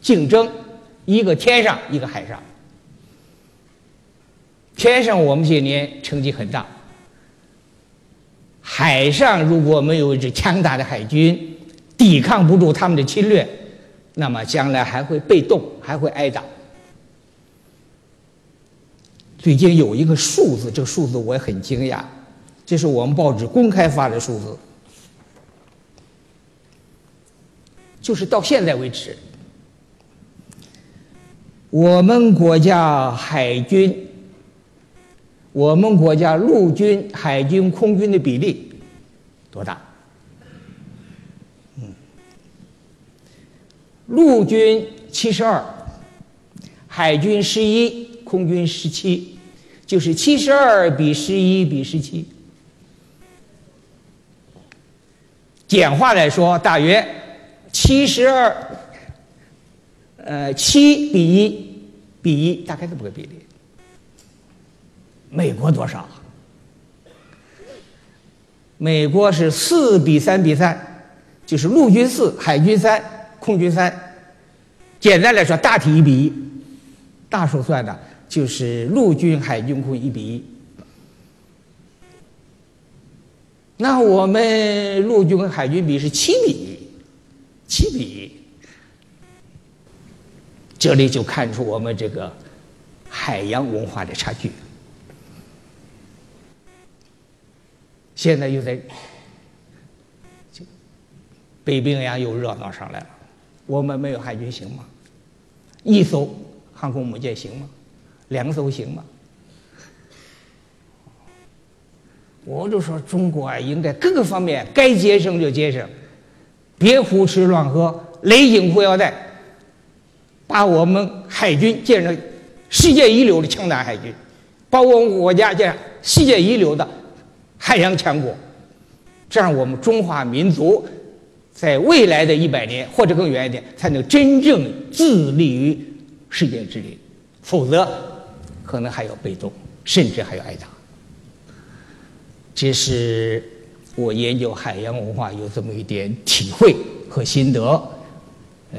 竞争。一个天上，一个海上。天上我们这些年成绩很大，海上如果没有一支强大的海军，抵抗不住他们的侵略，那么将来还会被动，还会挨打。最近有一个数字，这个数字我也很惊讶，这是我们报纸公开发的数字，就是到现在为止，我们国家海军、我们国家陆军、海军、空军的比例多大？嗯，陆军七十二，海军十一，空军十七，就是七十二比十一比十七。简化来说，大约七十二，呃，七比一比一，大概这么个比例。美国多少？美国是四比三比三，就是陆军四，海军三，空军三。简单来说，大体一比一，大数算的就是陆军、海军、空一比一。那我们陆军跟海军比是七比一，七比一，这里就看出我们这个海洋文化的差距。现在又在北冰洋又热闹上来了，我们没有海军行吗？一艘航空母舰行吗？两艘行吗？我就说中国啊，应该各个方面该节省就节省，别胡吃乱喝，勒紧裤腰带，把我们海军建成世界一流的强大海军，把我们国家建世界一流的海洋强国，这样我们中华民族在未来的一百年或者更远一点，才能真正自立于世界之林，否则可能还要被动，甚至还要挨打。这是我研究海洋文化有这么一点体会和心得，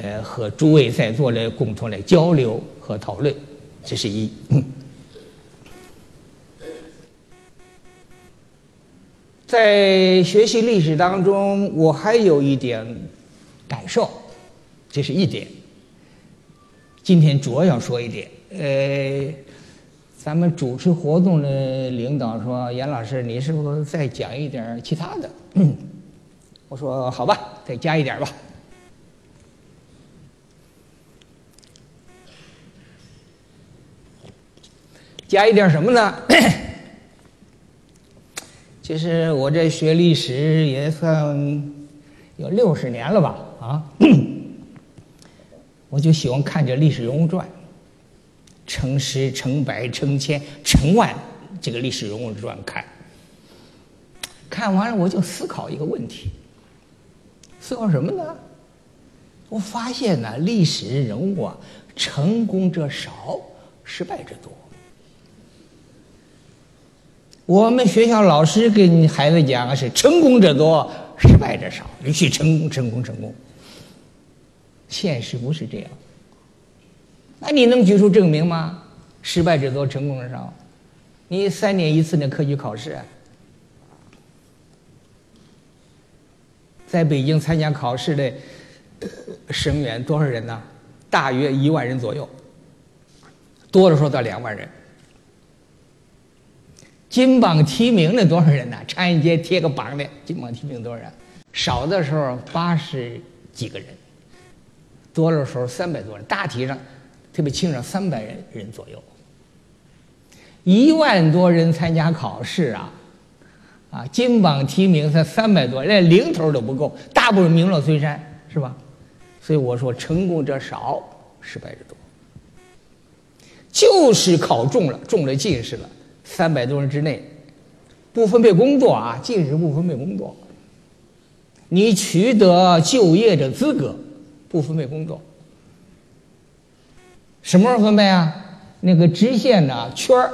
呃，和诸位在座的共同来交流和讨论，这是一。在学习历史当中，我还有一点感受，这是一点。今天主要要说一点，呃。咱们主持活动的领导说：“严老师，你是不是再讲一点其他的？” 我说：“好吧，再加一点吧。”加一点什么呢？其实我这学历史也算有六十年了吧？啊，我就喜欢看这历史人物传。成十、成百、成千、成万，这个历史人物传看，看完了我就思考一个问题：思考什么呢？我发现呢，历史人物啊，成功者少，失败者多。我们学校老师跟孩子讲是成功者多，失败者少，必须成功、成功、成功。现实不是这样。那你能举出证明吗？失败者多，成功者少。你三年一次的科举考试，在北京参加考试的生源多少人呢？大约一万人左右，多的时候到两万人。金榜题名的多少人呢？长安街贴个榜的金榜题名多少人？少的时候八十几个人，多的时候三百多人。大体上。特别清上三百人人左右，一万多人参加考试啊，啊，金榜题名才三百多，连零头都不够，大部分名落孙山，是吧？所以我说，成功者少，失败者多。就是考中了，中了进士了，三百多人之内，不分配工作啊，禁止不分配工作，你取得就业的资格，不分配工作。什么时候分配啊？那个直线的圈儿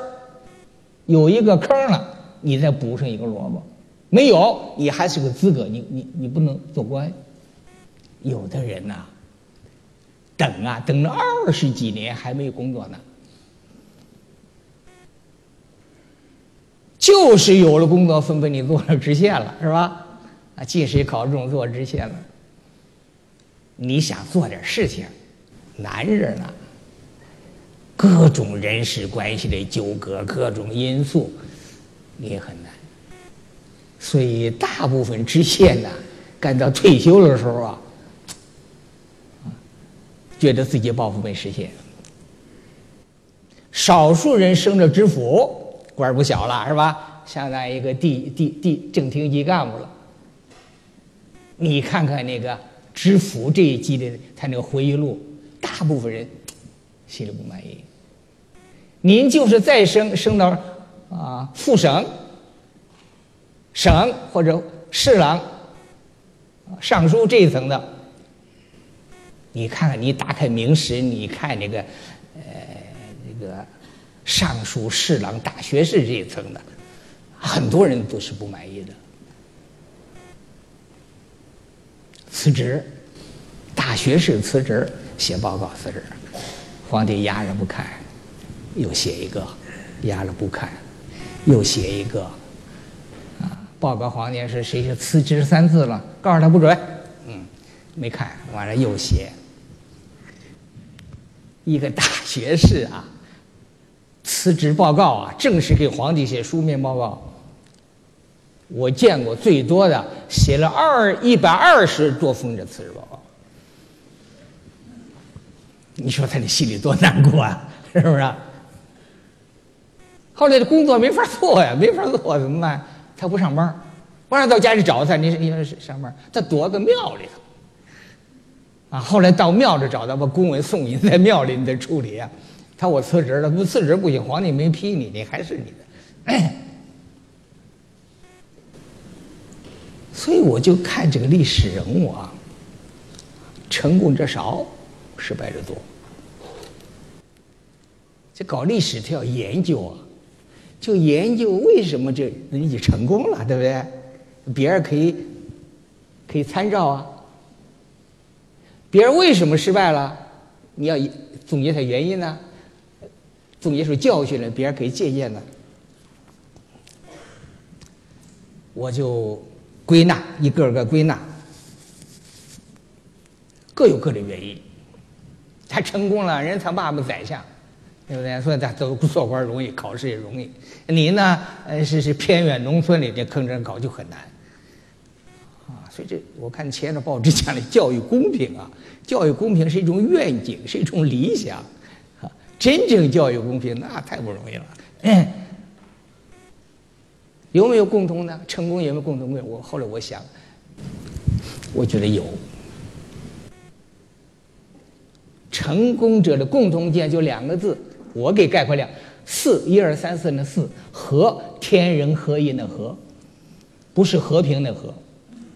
有一个坑了，你再补上一个萝卜。没有，你还是个资格，你你你不能做官。有的人呐，等啊等了二十几年还没有工作呢，就是有了工作分配你做了知县了，是吧？啊，进士考中做知县了。你想做点事情，难着呢。各种人事关系的纠葛，各种因素，也很难。所以大部分知县呢，干到退休的时候啊，觉得自己抱负没实现。少数人升了知府，官儿不小了，是吧？相当于一个地地地正厅级干部了。你看看那个知府这一级的，他那个回忆录，大部分人心里不满意。您就是再升升到啊副省。省或者侍郎、尚书这一层的，你看看，你打开明史，你看那个，呃，那个尚书、侍郎、大学士这一层的，很多人都是不满意的，辞职，大学士辞职，写报告辞职，皇帝压着不看，又写一个，压了不看，又写一个。报告皇帝是谁是辞职三次了？告诉他不准。嗯，没看完了又写。一个大学士啊，辞职报告啊，正式给皇帝写书面报告。我见过最多的写了二一百二十多封的辞职报告。你说他的心里多难过啊，是不是？后来的工作没法做呀，没法做怎么办？他不上班，不让到家里找他。你你说上班，他躲个庙里头。啊，后来到庙里找他，把公文送你，在庙里你得处理啊。他我辞职了，不辞职不行，皇帝没批你，你还是你的。所以我就看这个历史人物啊，成功者少，失败者多。这搞历史他要研究啊。就研究为什么这人家成功了，对不对？别人可以可以参照啊。别人为什么失败了？你要总结他原因呢？总结出教训来，别人可以借鉴呢。我就归纳一个个归纳，各有各的原因。他成功了，人他爸爸宰相。对不对？所以他做做官容易，考试也容易。你呢？呃，是是偏远农村里这坑着考就很难。啊，所以这我看前的报纸讲的教育公平啊，教育公平是一种愿景，是一种理想。啊，真正教育公平那太不容易了。嗯，有没有共同呢？成功有没有共同没有？我后来我想，我觉得有。成功者的共同点就两个字。我给概括了四一二三四的四和天人合一的和，不是和平的和，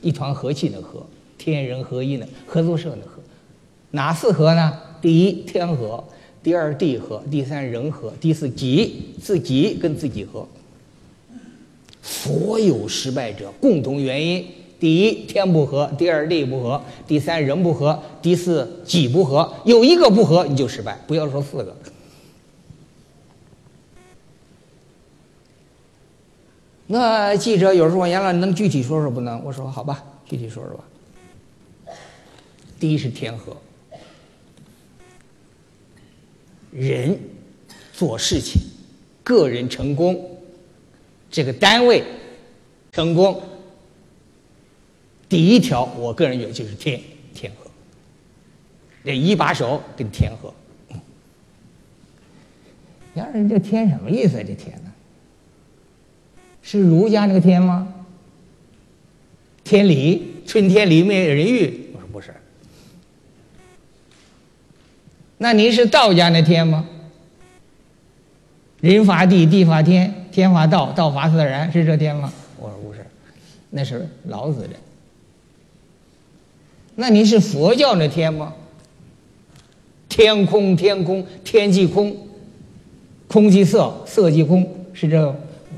一团和气的和，天人合一的合作社的和，哪四和呢？第一天和，第二地和，第三人和，第四己自己跟自己和。所有失败者共同原因：第一天不和，第二地不和，第三人不和，第四己不和。有一个不和你就失败，不要说四个。那记者有时候问杨老，能具体说说不能？我说好吧，具体说说吧。第一是天和，人做事情，个人成功，这个单位成功，第一条，我个人觉得就是天天和，这一把手跟天和。杨人这天什么意思？这天呢？是儒家那个天吗？天理，春天里面人欲。我说不是。那您是道家那天吗？人法地，地法天，天法道，道法自然，是这天吗？我说不是，那是老子的。那您是佛教那天吗？天空，天空，天即空，空即色，色即空，是这。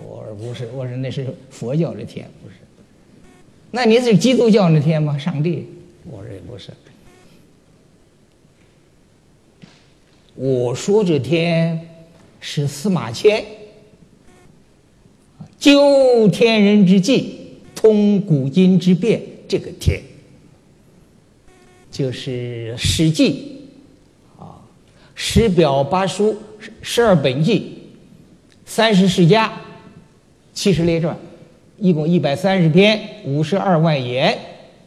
我说不是，我说那是佛教的天，不是。那您是基督教的天吗？上帝？我说也不是。我说这天是司马迁究天人之际，通古今之变，这个天就是《史记》啊，十表八书，十二本纪，三十世家。七十列传，一共一百三十篇，五十二万言。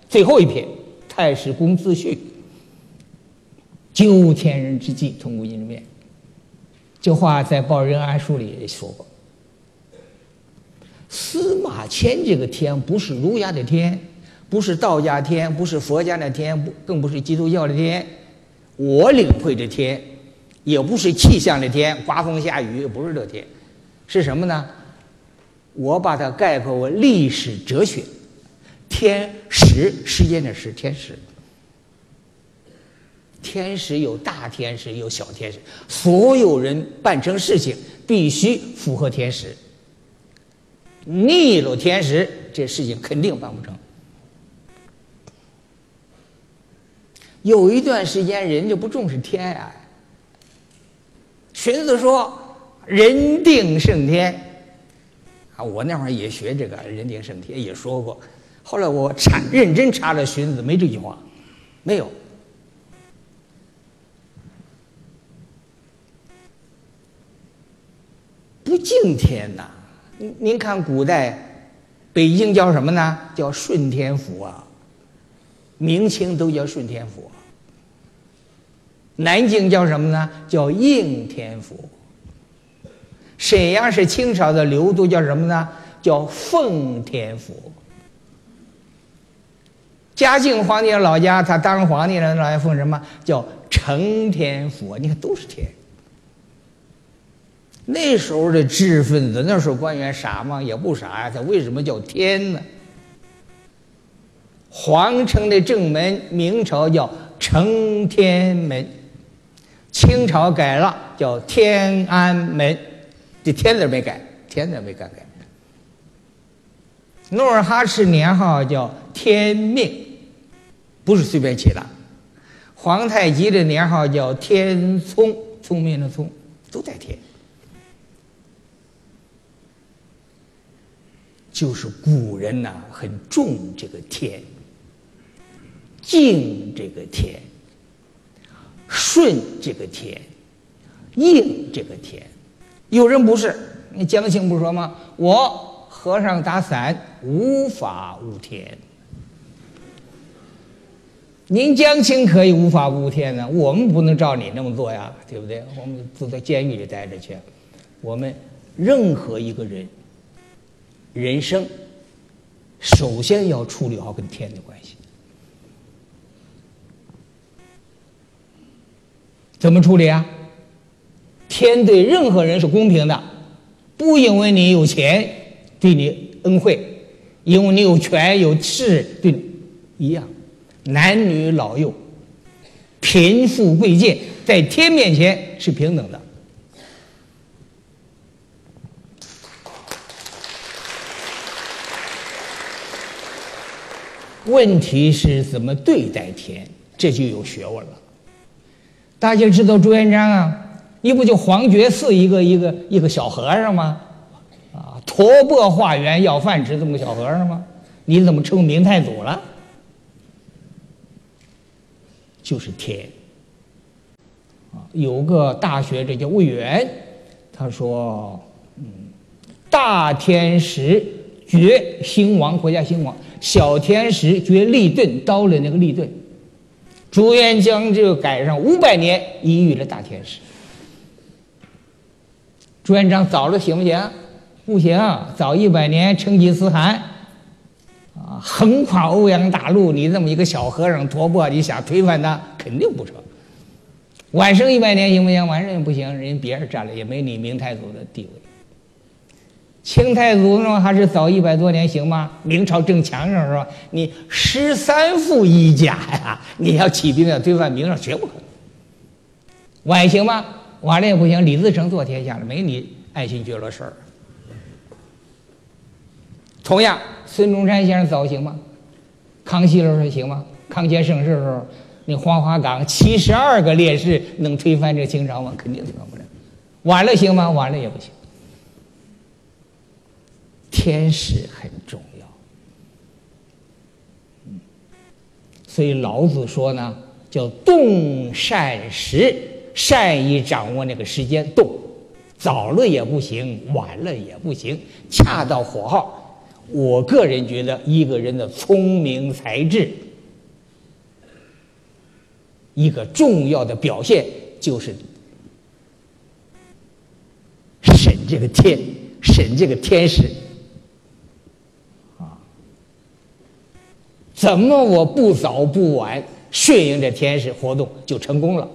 最后一篇《太史公自序》，九千人之计，通古今之变。这话在《报任安书》里也说过。司马迁这个天不是儒家的天，不是道家天，不是佛家的天，不更不是基督教的天。我领会的天，也不是气象的天，刮风下雨，不是这天，是什么呢？我把它概括为历史哲学，天时时间的时天时。天时有大天时，有小天时，所有人办成事情必须符合天时。逆了天时，这事情肯定办不成。有一段时间，人就不重视天呀。荀子说：“人定胜天。”啊，我那会儿也学这个“人定胜天”，也说过。后来我查认真查了荀子，没这句话，没有。不敬天呐！您您看古代，北京叫什么呢？叫顺天府啊。明清都叫顺天府。南京叫什么呢？叫应天府。沈阳是清朝的刘都，叫什么呢？叫奉天府。嘉靖皇帝的老家，他当皇帝的老家奉什么？叫承天府。你看，都是天。那时候的知识分子，那时候官员傻吗？也不傻呀。他为什么叫天呢？皇城的正门，明朝叫承天门，清朝改了叫天安门，这天字没改，天字没改改。努尔哈赤年号叫天命，不是随便起的。皇太极的年号叫天聪，聪明的聪，都带天。就是古人呐，很重这个天，敬这个天，顺这个天，应这个天。有人不是，那江青不说吗？我和尚打伞，无法无天。您江青可以无法无天呢，我们不能照你那么做呀，对不对？我们都在监狱里待着去，我们任何一个人。人生首先要处理好跟天的关系，怎么处理啊？天对任何人是公平的，不因为你有钱对你恩惠，因为你有权有势对你一样，男女老幼、贫富贵贱，在天面前是平等的。问题是怎么对待天，这就有学问了。大家知道朱元璋啊，你不就黄觉寺一个一个一个小和尚吗？啊，驼钵化缘要饭吃这么个小和尚吗？你怎么称明太祖了？就是天。啊，有个大学者叫魏源，他说：“嗯，大天时绝兴亡，国家兴亡。”小天时绝立顿刀的那个立顿，朱元璋就赶上五百年一遇的大天时。朱元璋早了行不行？不行，早一百年成吉思汗啊，横跨欧阳大陆，你这么一个小和尚托钵，你想推翻他，肯定不成。晚生一百年行不行？晚生也不行，人别人占了，也没你明太祖的地位。清太祖呢，还是早一百多年行吗？明朝正强盛是吧？你十三副衣甲呀，你要起兵要推翻明朝，绝不可能。晚行吗？晚了也不行。李自成做天下了，没你爱新觉罗事儿。同样，孙中山先生早行吗？康熙的时候行吗？康乾盛世的时候，那黄花岗七十二个烈士能推翻这清朝吗？肯定推翻不了。晚了行吗？晚了也不行。天时很重要，所以老子说呢，叫动善时，善于掌握那个时间，动，早了也不行，晚了也不行，恰到火候。我个人觉得，一个人的聪明才智，一个重要的表现就是审这个天，审这个天时。怎么我不早不晚顺应这天时活动就成功了，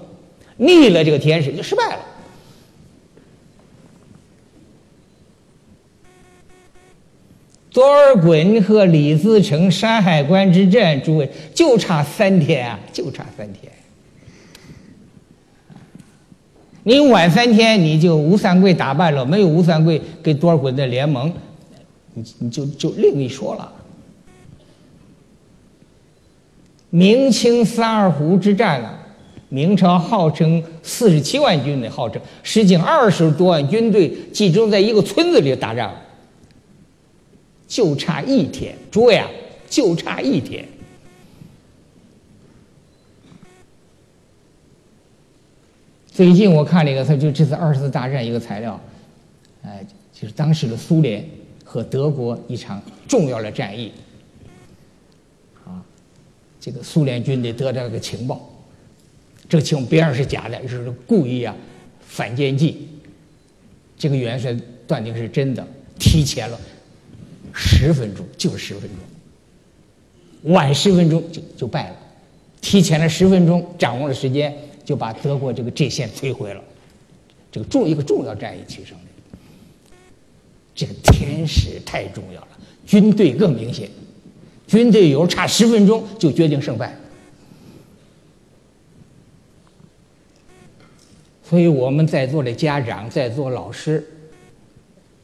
逆了这个天时就失败了。多尔衮和李自成山海关之战，诸位就差三天啊，就差三天。你晚三天，你就吴三桂打败了，没有吴三桂跟多尔衮的联盟，你你就就另一说了。明清三二湖之战啊，明朝号称四十七万军的号称，实际二十多万军队集中在一个村子里打仗。就差一天，诸位啊，就差一天。最近我看了一个，他就这次二次大战一个材料，哎，就是当时的苏联和德国一场重要的战役，这个苏联军队得到了个情报，这个情报边上是假的，是故意啊反间计，这个元帅断定是真的，提前了。十分钟就是十分钟，晚十分钟就就败了，提前了十分钟掌握了时间，就把德国这个阵线摧毁了，这个重一个重要战役取胜，这个天时太重要了，军队更明显，军队有差十分钟就决定胜败，所以我们在座的家长在座老师，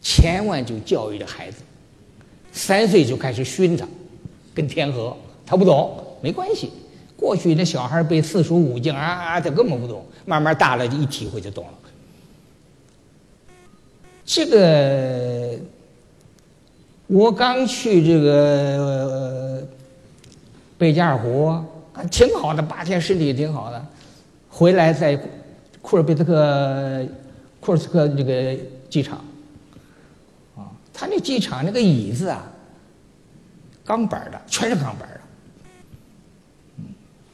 千万就教育着孩子。三岁就开始熏他，跟天河，他不懂没关系。过去那小孩背四书五经啊，他根本不懂。慢慢大了，一体会就懂了。这个我刚去这个贝加尔湖，挺好的，八天身体挺好的。回来在库尔贝特克库尔斯克这个机场。啊他那机场那个椅子啊，钢板的，全是钢板的。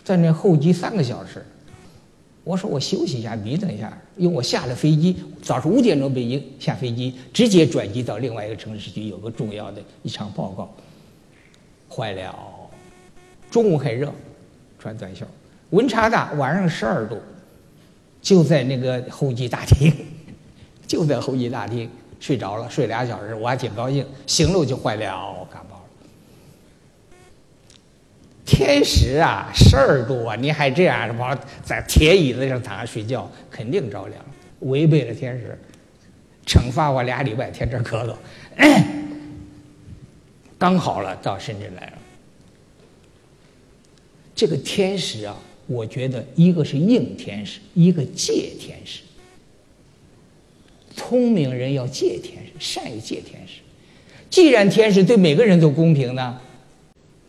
在那候机三个小时，我说我休息一下，眯瞪一下，因为我下了飞机，早上五点钟北京下飞机，直接转机到另外一个城市去，有个重要的一场报告。坏了，中午很热，穿短袖，温差大，晚上十二度，就在那个候机大厅，就在候机大厅。睡着了，睡俩小时，我还挺高兴。醒了我就坏了，感冒了。天时啊，十二度啊，你还这样往在铁椅子上躺着睡觉，肯定着凉，违背了天时，惩罚我俩礼拜天天咳嗽。刚好了，到深圳来了。这个天时啊，我觉得一个是应天时，一个借天时。聪明人要借天时，善于借天时。既然天时对每个人都公平呢，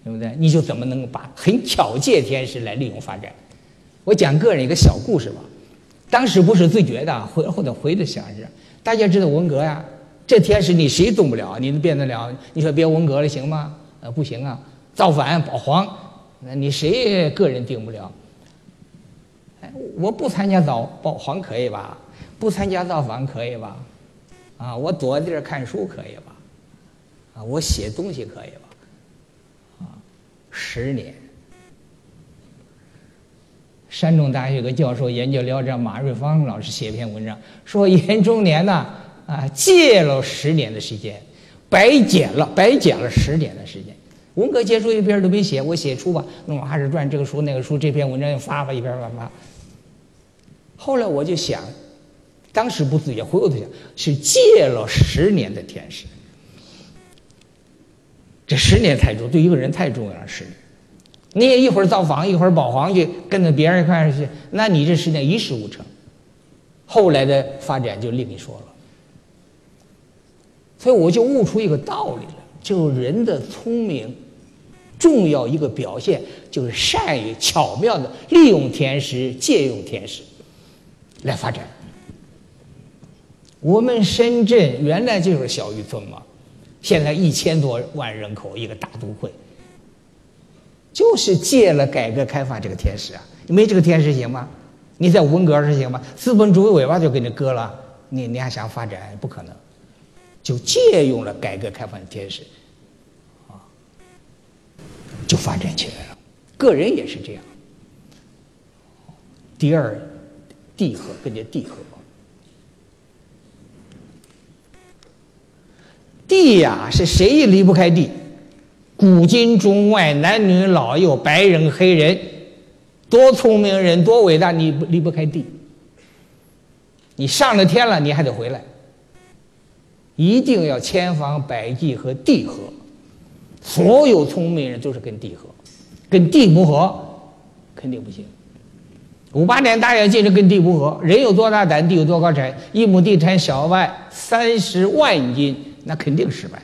对不对？你就怎么能够把很巧借天时来利用发展？我讲个人一个小故事吧。当时不是自觉的，回后头回的想是，大家知道文革呀，这天时你谁动不了？你能变得了？你说别文革了行吗？呃，不行啊，造反保皇，那你谁个人定不了？哎，我不参加造保皇可以吧？不参加造反可以吧？啊，我躲在这儿看书可以吧？啊，我写东西可以吧？啊，十年。山东大学有个教授研究聊斋，马瑞芳老师写一篇文章，说严中年呢啊借了十年的时间，白捡了白捡了十年的时间。文革结束一篇都没写，我写出吧，弄《阿史传》这个书那个书，这篇文章又发发一篇发发。后来我就想。当时不自觉，回过头想，是借了十年的天时。这十年太重，对一个人太重要了。十年，你也一会儿造访，一会儿保皇去，跟着别人一块去，那你这十年一事无成。后来的发展就另一说了。所以我就悟出一个道理了：，就人的聪明，重要一个表现就是善于巧妙的利用天时，借用天时来发展。我们深圳原来就是小渔村嘛，现在一千多万人口一个大都会，就是借了改革开放这个天时啊！你没这个天时行吗？你在文革时行吗？资本主义尾巴就给你割了，你你还想发展？不可能，就借用了改革开放的天时，啊，就发展起来了。个人也是这样。第二，地和跟着地和。地呀，是谁也离不开地。古今中外，男女老幼，白人黑人，多聪明人，多伟大，你不离不开地。你上了天了，你还得回来。一定要千方百计和地合。所有聪明人都是跟地合，跟地不合，肯定不行。五八年大跃进是跟地不合，人有多大胆，地有多高产。一亩地产小麦三十万斤。那肯定失败。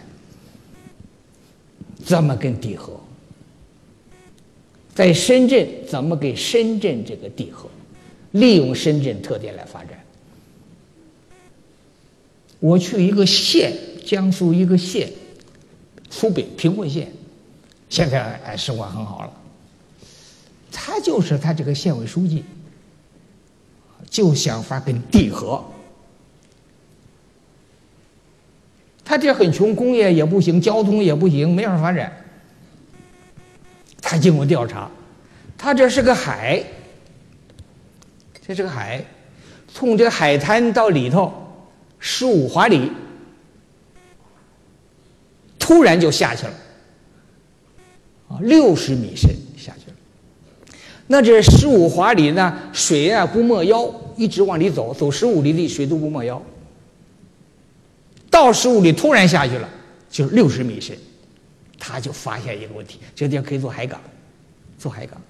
怎么跟地合？在深圳怎么给深圳这个地合？利用深圳特点来发展。我去一个县，江苏一个县，苏北贫困县，现在哎生活很好了。他就是他这个县委书记，就想法跟地合。他这很穷，工业也不行，交通也不行，没法发展。他经过调查，他这是个海，这是个海，从这个海滩到里头十五华里，突然就下去了，啊，六十米深下去了。那这十五华里呢，水啊不没腰，一直往里走，走十五里地水都不没腰。到十五里突然下去了，就是六十米深，他就发现一个问题：这个地方可以做海港，做海港。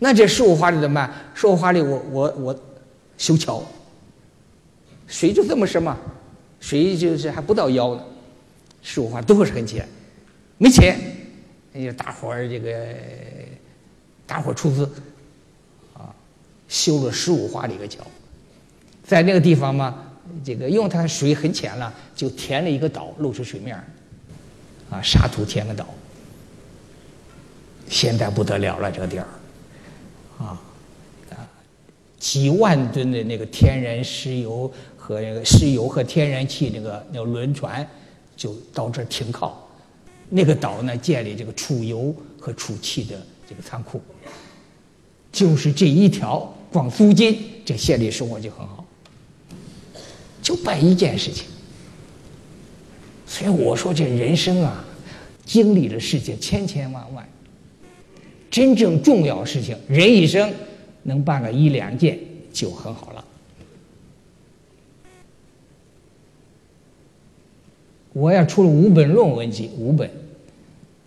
那这十五华里怎么办？十五华里我我我修桥，水就这么深嘛，水就是还不到腰呢。十五华都是很浅，没钱，那就大伙儿这个大伙出资啊，修了十五华里个桥，在那个地方嘛。这个因为它水很浅了，就填了一个岛，露出水面啊，沙土填个岛。现在不得了了，这个地儿，啊，啊，几万吨的那个天然石油和那个石油和天然气那个那个轮船，就到这儿停靠。那个岛呢，建立这个储油和储气的这个仓库。就是这一条，光租金，这县里生活就很好。就办一件事情，所以我说这人生啊，经历的事情千千万万，真正重要事情，人一生能办个一两件就很好了。我要出了五本论文集，五本，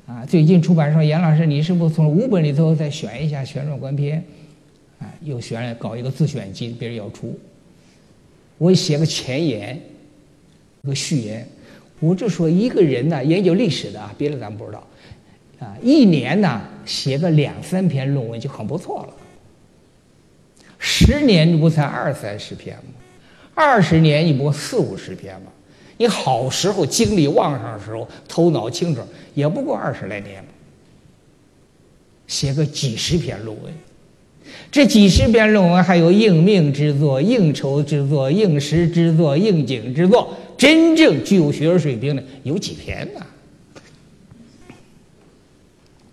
啊，最近出版社严老师，你是不是从五本里头再选一下选转观篇，啊，又选了搞一个自选集，别人要出。我写个前言，个序言，我就说一个人呢，研究历史的啊，别的咱不知道，啊，一年呢写个两三篇论文就很不错了。十年你不才二三十篇吗？二十年你不过四五十篇吗？你好时候精力旺盛的时候，头脑清楚，也不过二十来年嘛。写个几十篇论文。这几十篇论文，还有应命之作、应酬之作、应时之作、应景之作，真正具有学术水平的有几篇呢？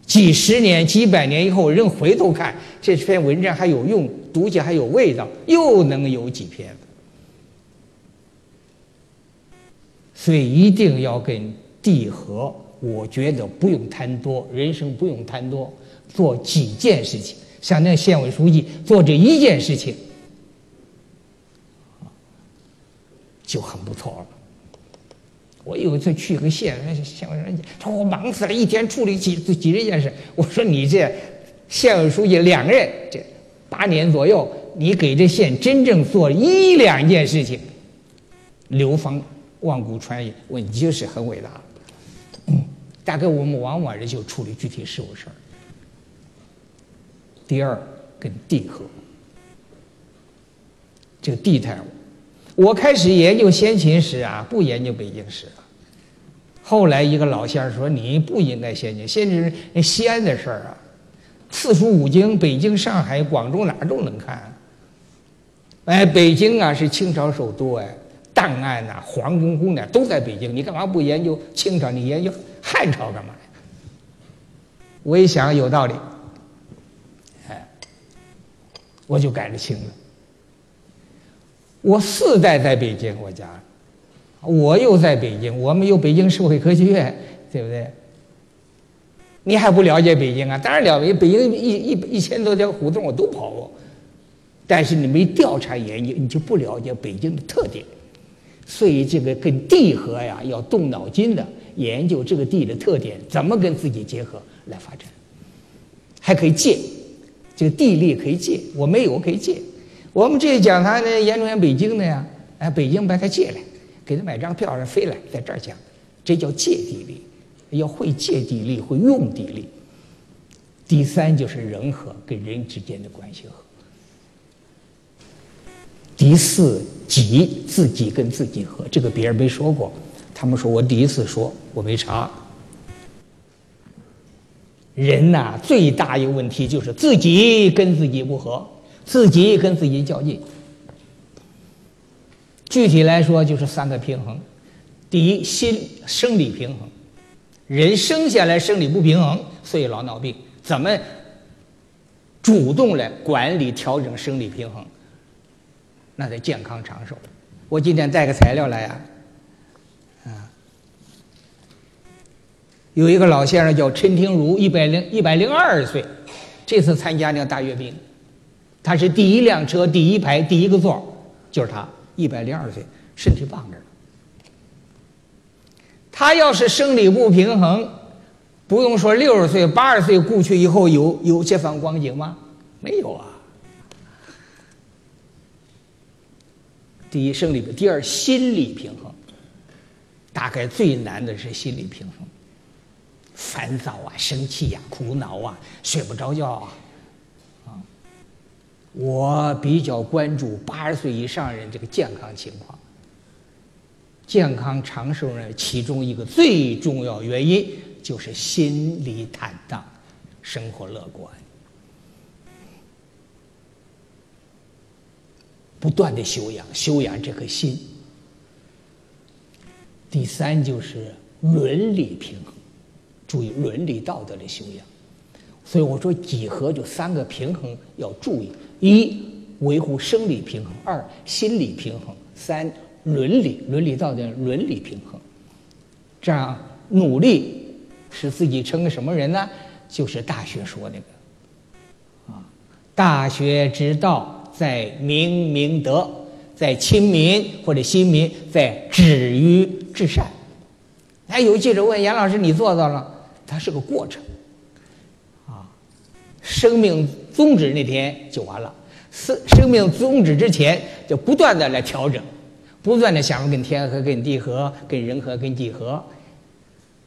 几十年、几百年以后，人回头看这篇文章还有用，读起来还有味道，又能有几篇？所以一定要跟地合。我觉得不用贪多，人生不用贪多，做几件事情。像那县委书记做这一件事情，就很不错了。我有一次去一个县，县委书记说：“我忙死了，一天处理几几十件事。”我说：“你这县委书记两任，这八年左右，你给这县真正做一两件事情，流芳万古传言，我你就是很伟大。嗯，大概我们往往人就处理具体事务事儿。”第二，跟地合，这个地态，我开始研究先秦史啊，不研究北京史了。后来一个老先生说：“你不应该先进，先进是西安的事儿啊，四书五经，北京、上海、广州哪儿都能看。哎，北京啊是清朝首都哎，档案呐、皇宫宫殿都在北京，你干嘛不研究清朝？你研究汉朝干嘛呀？”我一想有道理，哎，我就改了清了。我四代在北京，我家。我又在北京，我们有北京社会科学院，对不对？你还不了解北京啊？当然了解，北京一一一千多条胡同我都跑过，但是你没调查研究，你就不了解北京的特点。所以这个跟地核呀要动脑筋的研究这个地的特点，怎么跟自己结合来发展，还可以借，这个地利可以借，我没有我可以借。我们这讲堂呢，研究员北京的呀，哎，北京把他借来。给他买张票，让飞来，在这儿讲，这叫借地利，要会借地利，会用地利。第三就是人和，跟人之间的关系和。第四己自己跟自己和，这个别人没说过，他们说我第一次说，我没查。人呐，最大一个问题就是自己跟自己不和，自己跟自己较劲。具体来说，就是三个平衡：第一，心生理平衡，人生下来生理不平衡，所以老闹病。怎么主动来管理、调整生理平衡？那得健康长寿。我今天带个材料来呀，啊，有一个老先生叫陈廷儒，一百零一百零二岁，这次参加那个大阅兵，他是第一辆车第一排第一个座，就是他。一百零二岁，身体棒着呢。他要是生理不平衡，不用说六十岁、八十岁过去以后有有这番光景吗？没有啊。第一，生理；第二，心理平衡。大概最难的是心理平衡，烦躁啊，生气呀，苦恼啊，睡不着觉啊。我比较关注八十岁以上人这个健康情况。健康长寿人其中一个最重要原因就是心理坦荡，生活乐观，不断的修养，修养这颗心。第三就是伦理平衡，注意伦理道德的修养。所以我说几何就三个平衡要注意。一维护生理平衡，二心理平衡，三伦理伦理道德伦理平衡，这样努力使自己成个什么人呢？就是大学说那个啊，大学之道在明明德，在亲民或者新民，在止于至善。哎，有记者问杨老师：“你做到了？”它是个过程啊，生命。终止那天就完了，生生命终止之前就不断的来调整，不断的想跟天和、跟地和、跟人和、跟地和，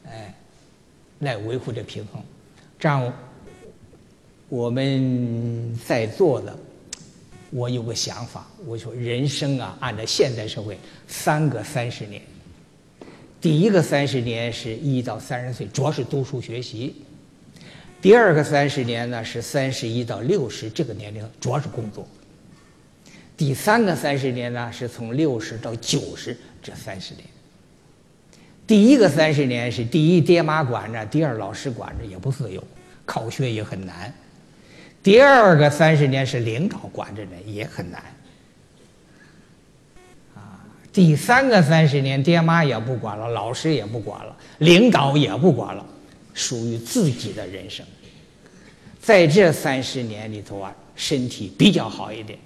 哎，来维护这平衡。这样，我们在座的，我有个想法，我说人生啊，按照现代社会三个三十年，第一个三十年是一到三十岁，主要是读书学习。第二个三十年呢是三十一到六十这个年龄，主要是工作。第三个三十年呢是从六十到九十这三十年。第一个三十年是第一爹妈管着，第二老师管着，也不自由，考学也很难。第二个三十年是领导管着呢，也很难。啊，第三个三十年爹妈也不管了，老师也不管了，领导也不管了。属于自己的人生，在这三十年里头啊，身体比较好一点，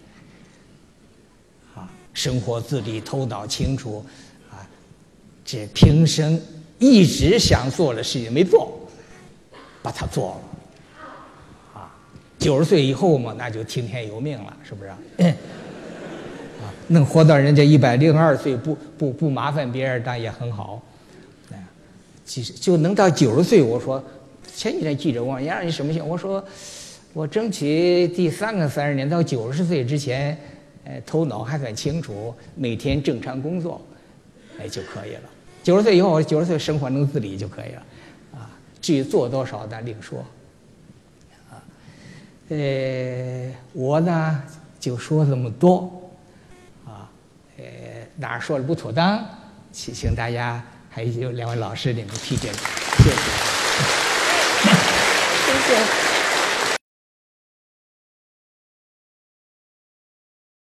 啊，生活自理，头脑清楚，啊，这平生一直想做的事情没做，把它做了，九十岁以后嘛，那就听天由命了，是不是？啊，能活到人家一百零二岁，不不不麻烦别人，但也很好。哎其实就能到九十岁。我说，前几天记者问杨你什么想？我说，我争取第三个三十年到九十岁之前，呃，头脑还算清楚，每天正常工作，哎就可以了。九十岁以后，九十岁生活能自理就可以了，啊，至于做多少那另说，呃，我呢就说这么多，啊，呃，哪儿说的不妥当，请请大家还有两位老师你们批评，谢谢，谢谢。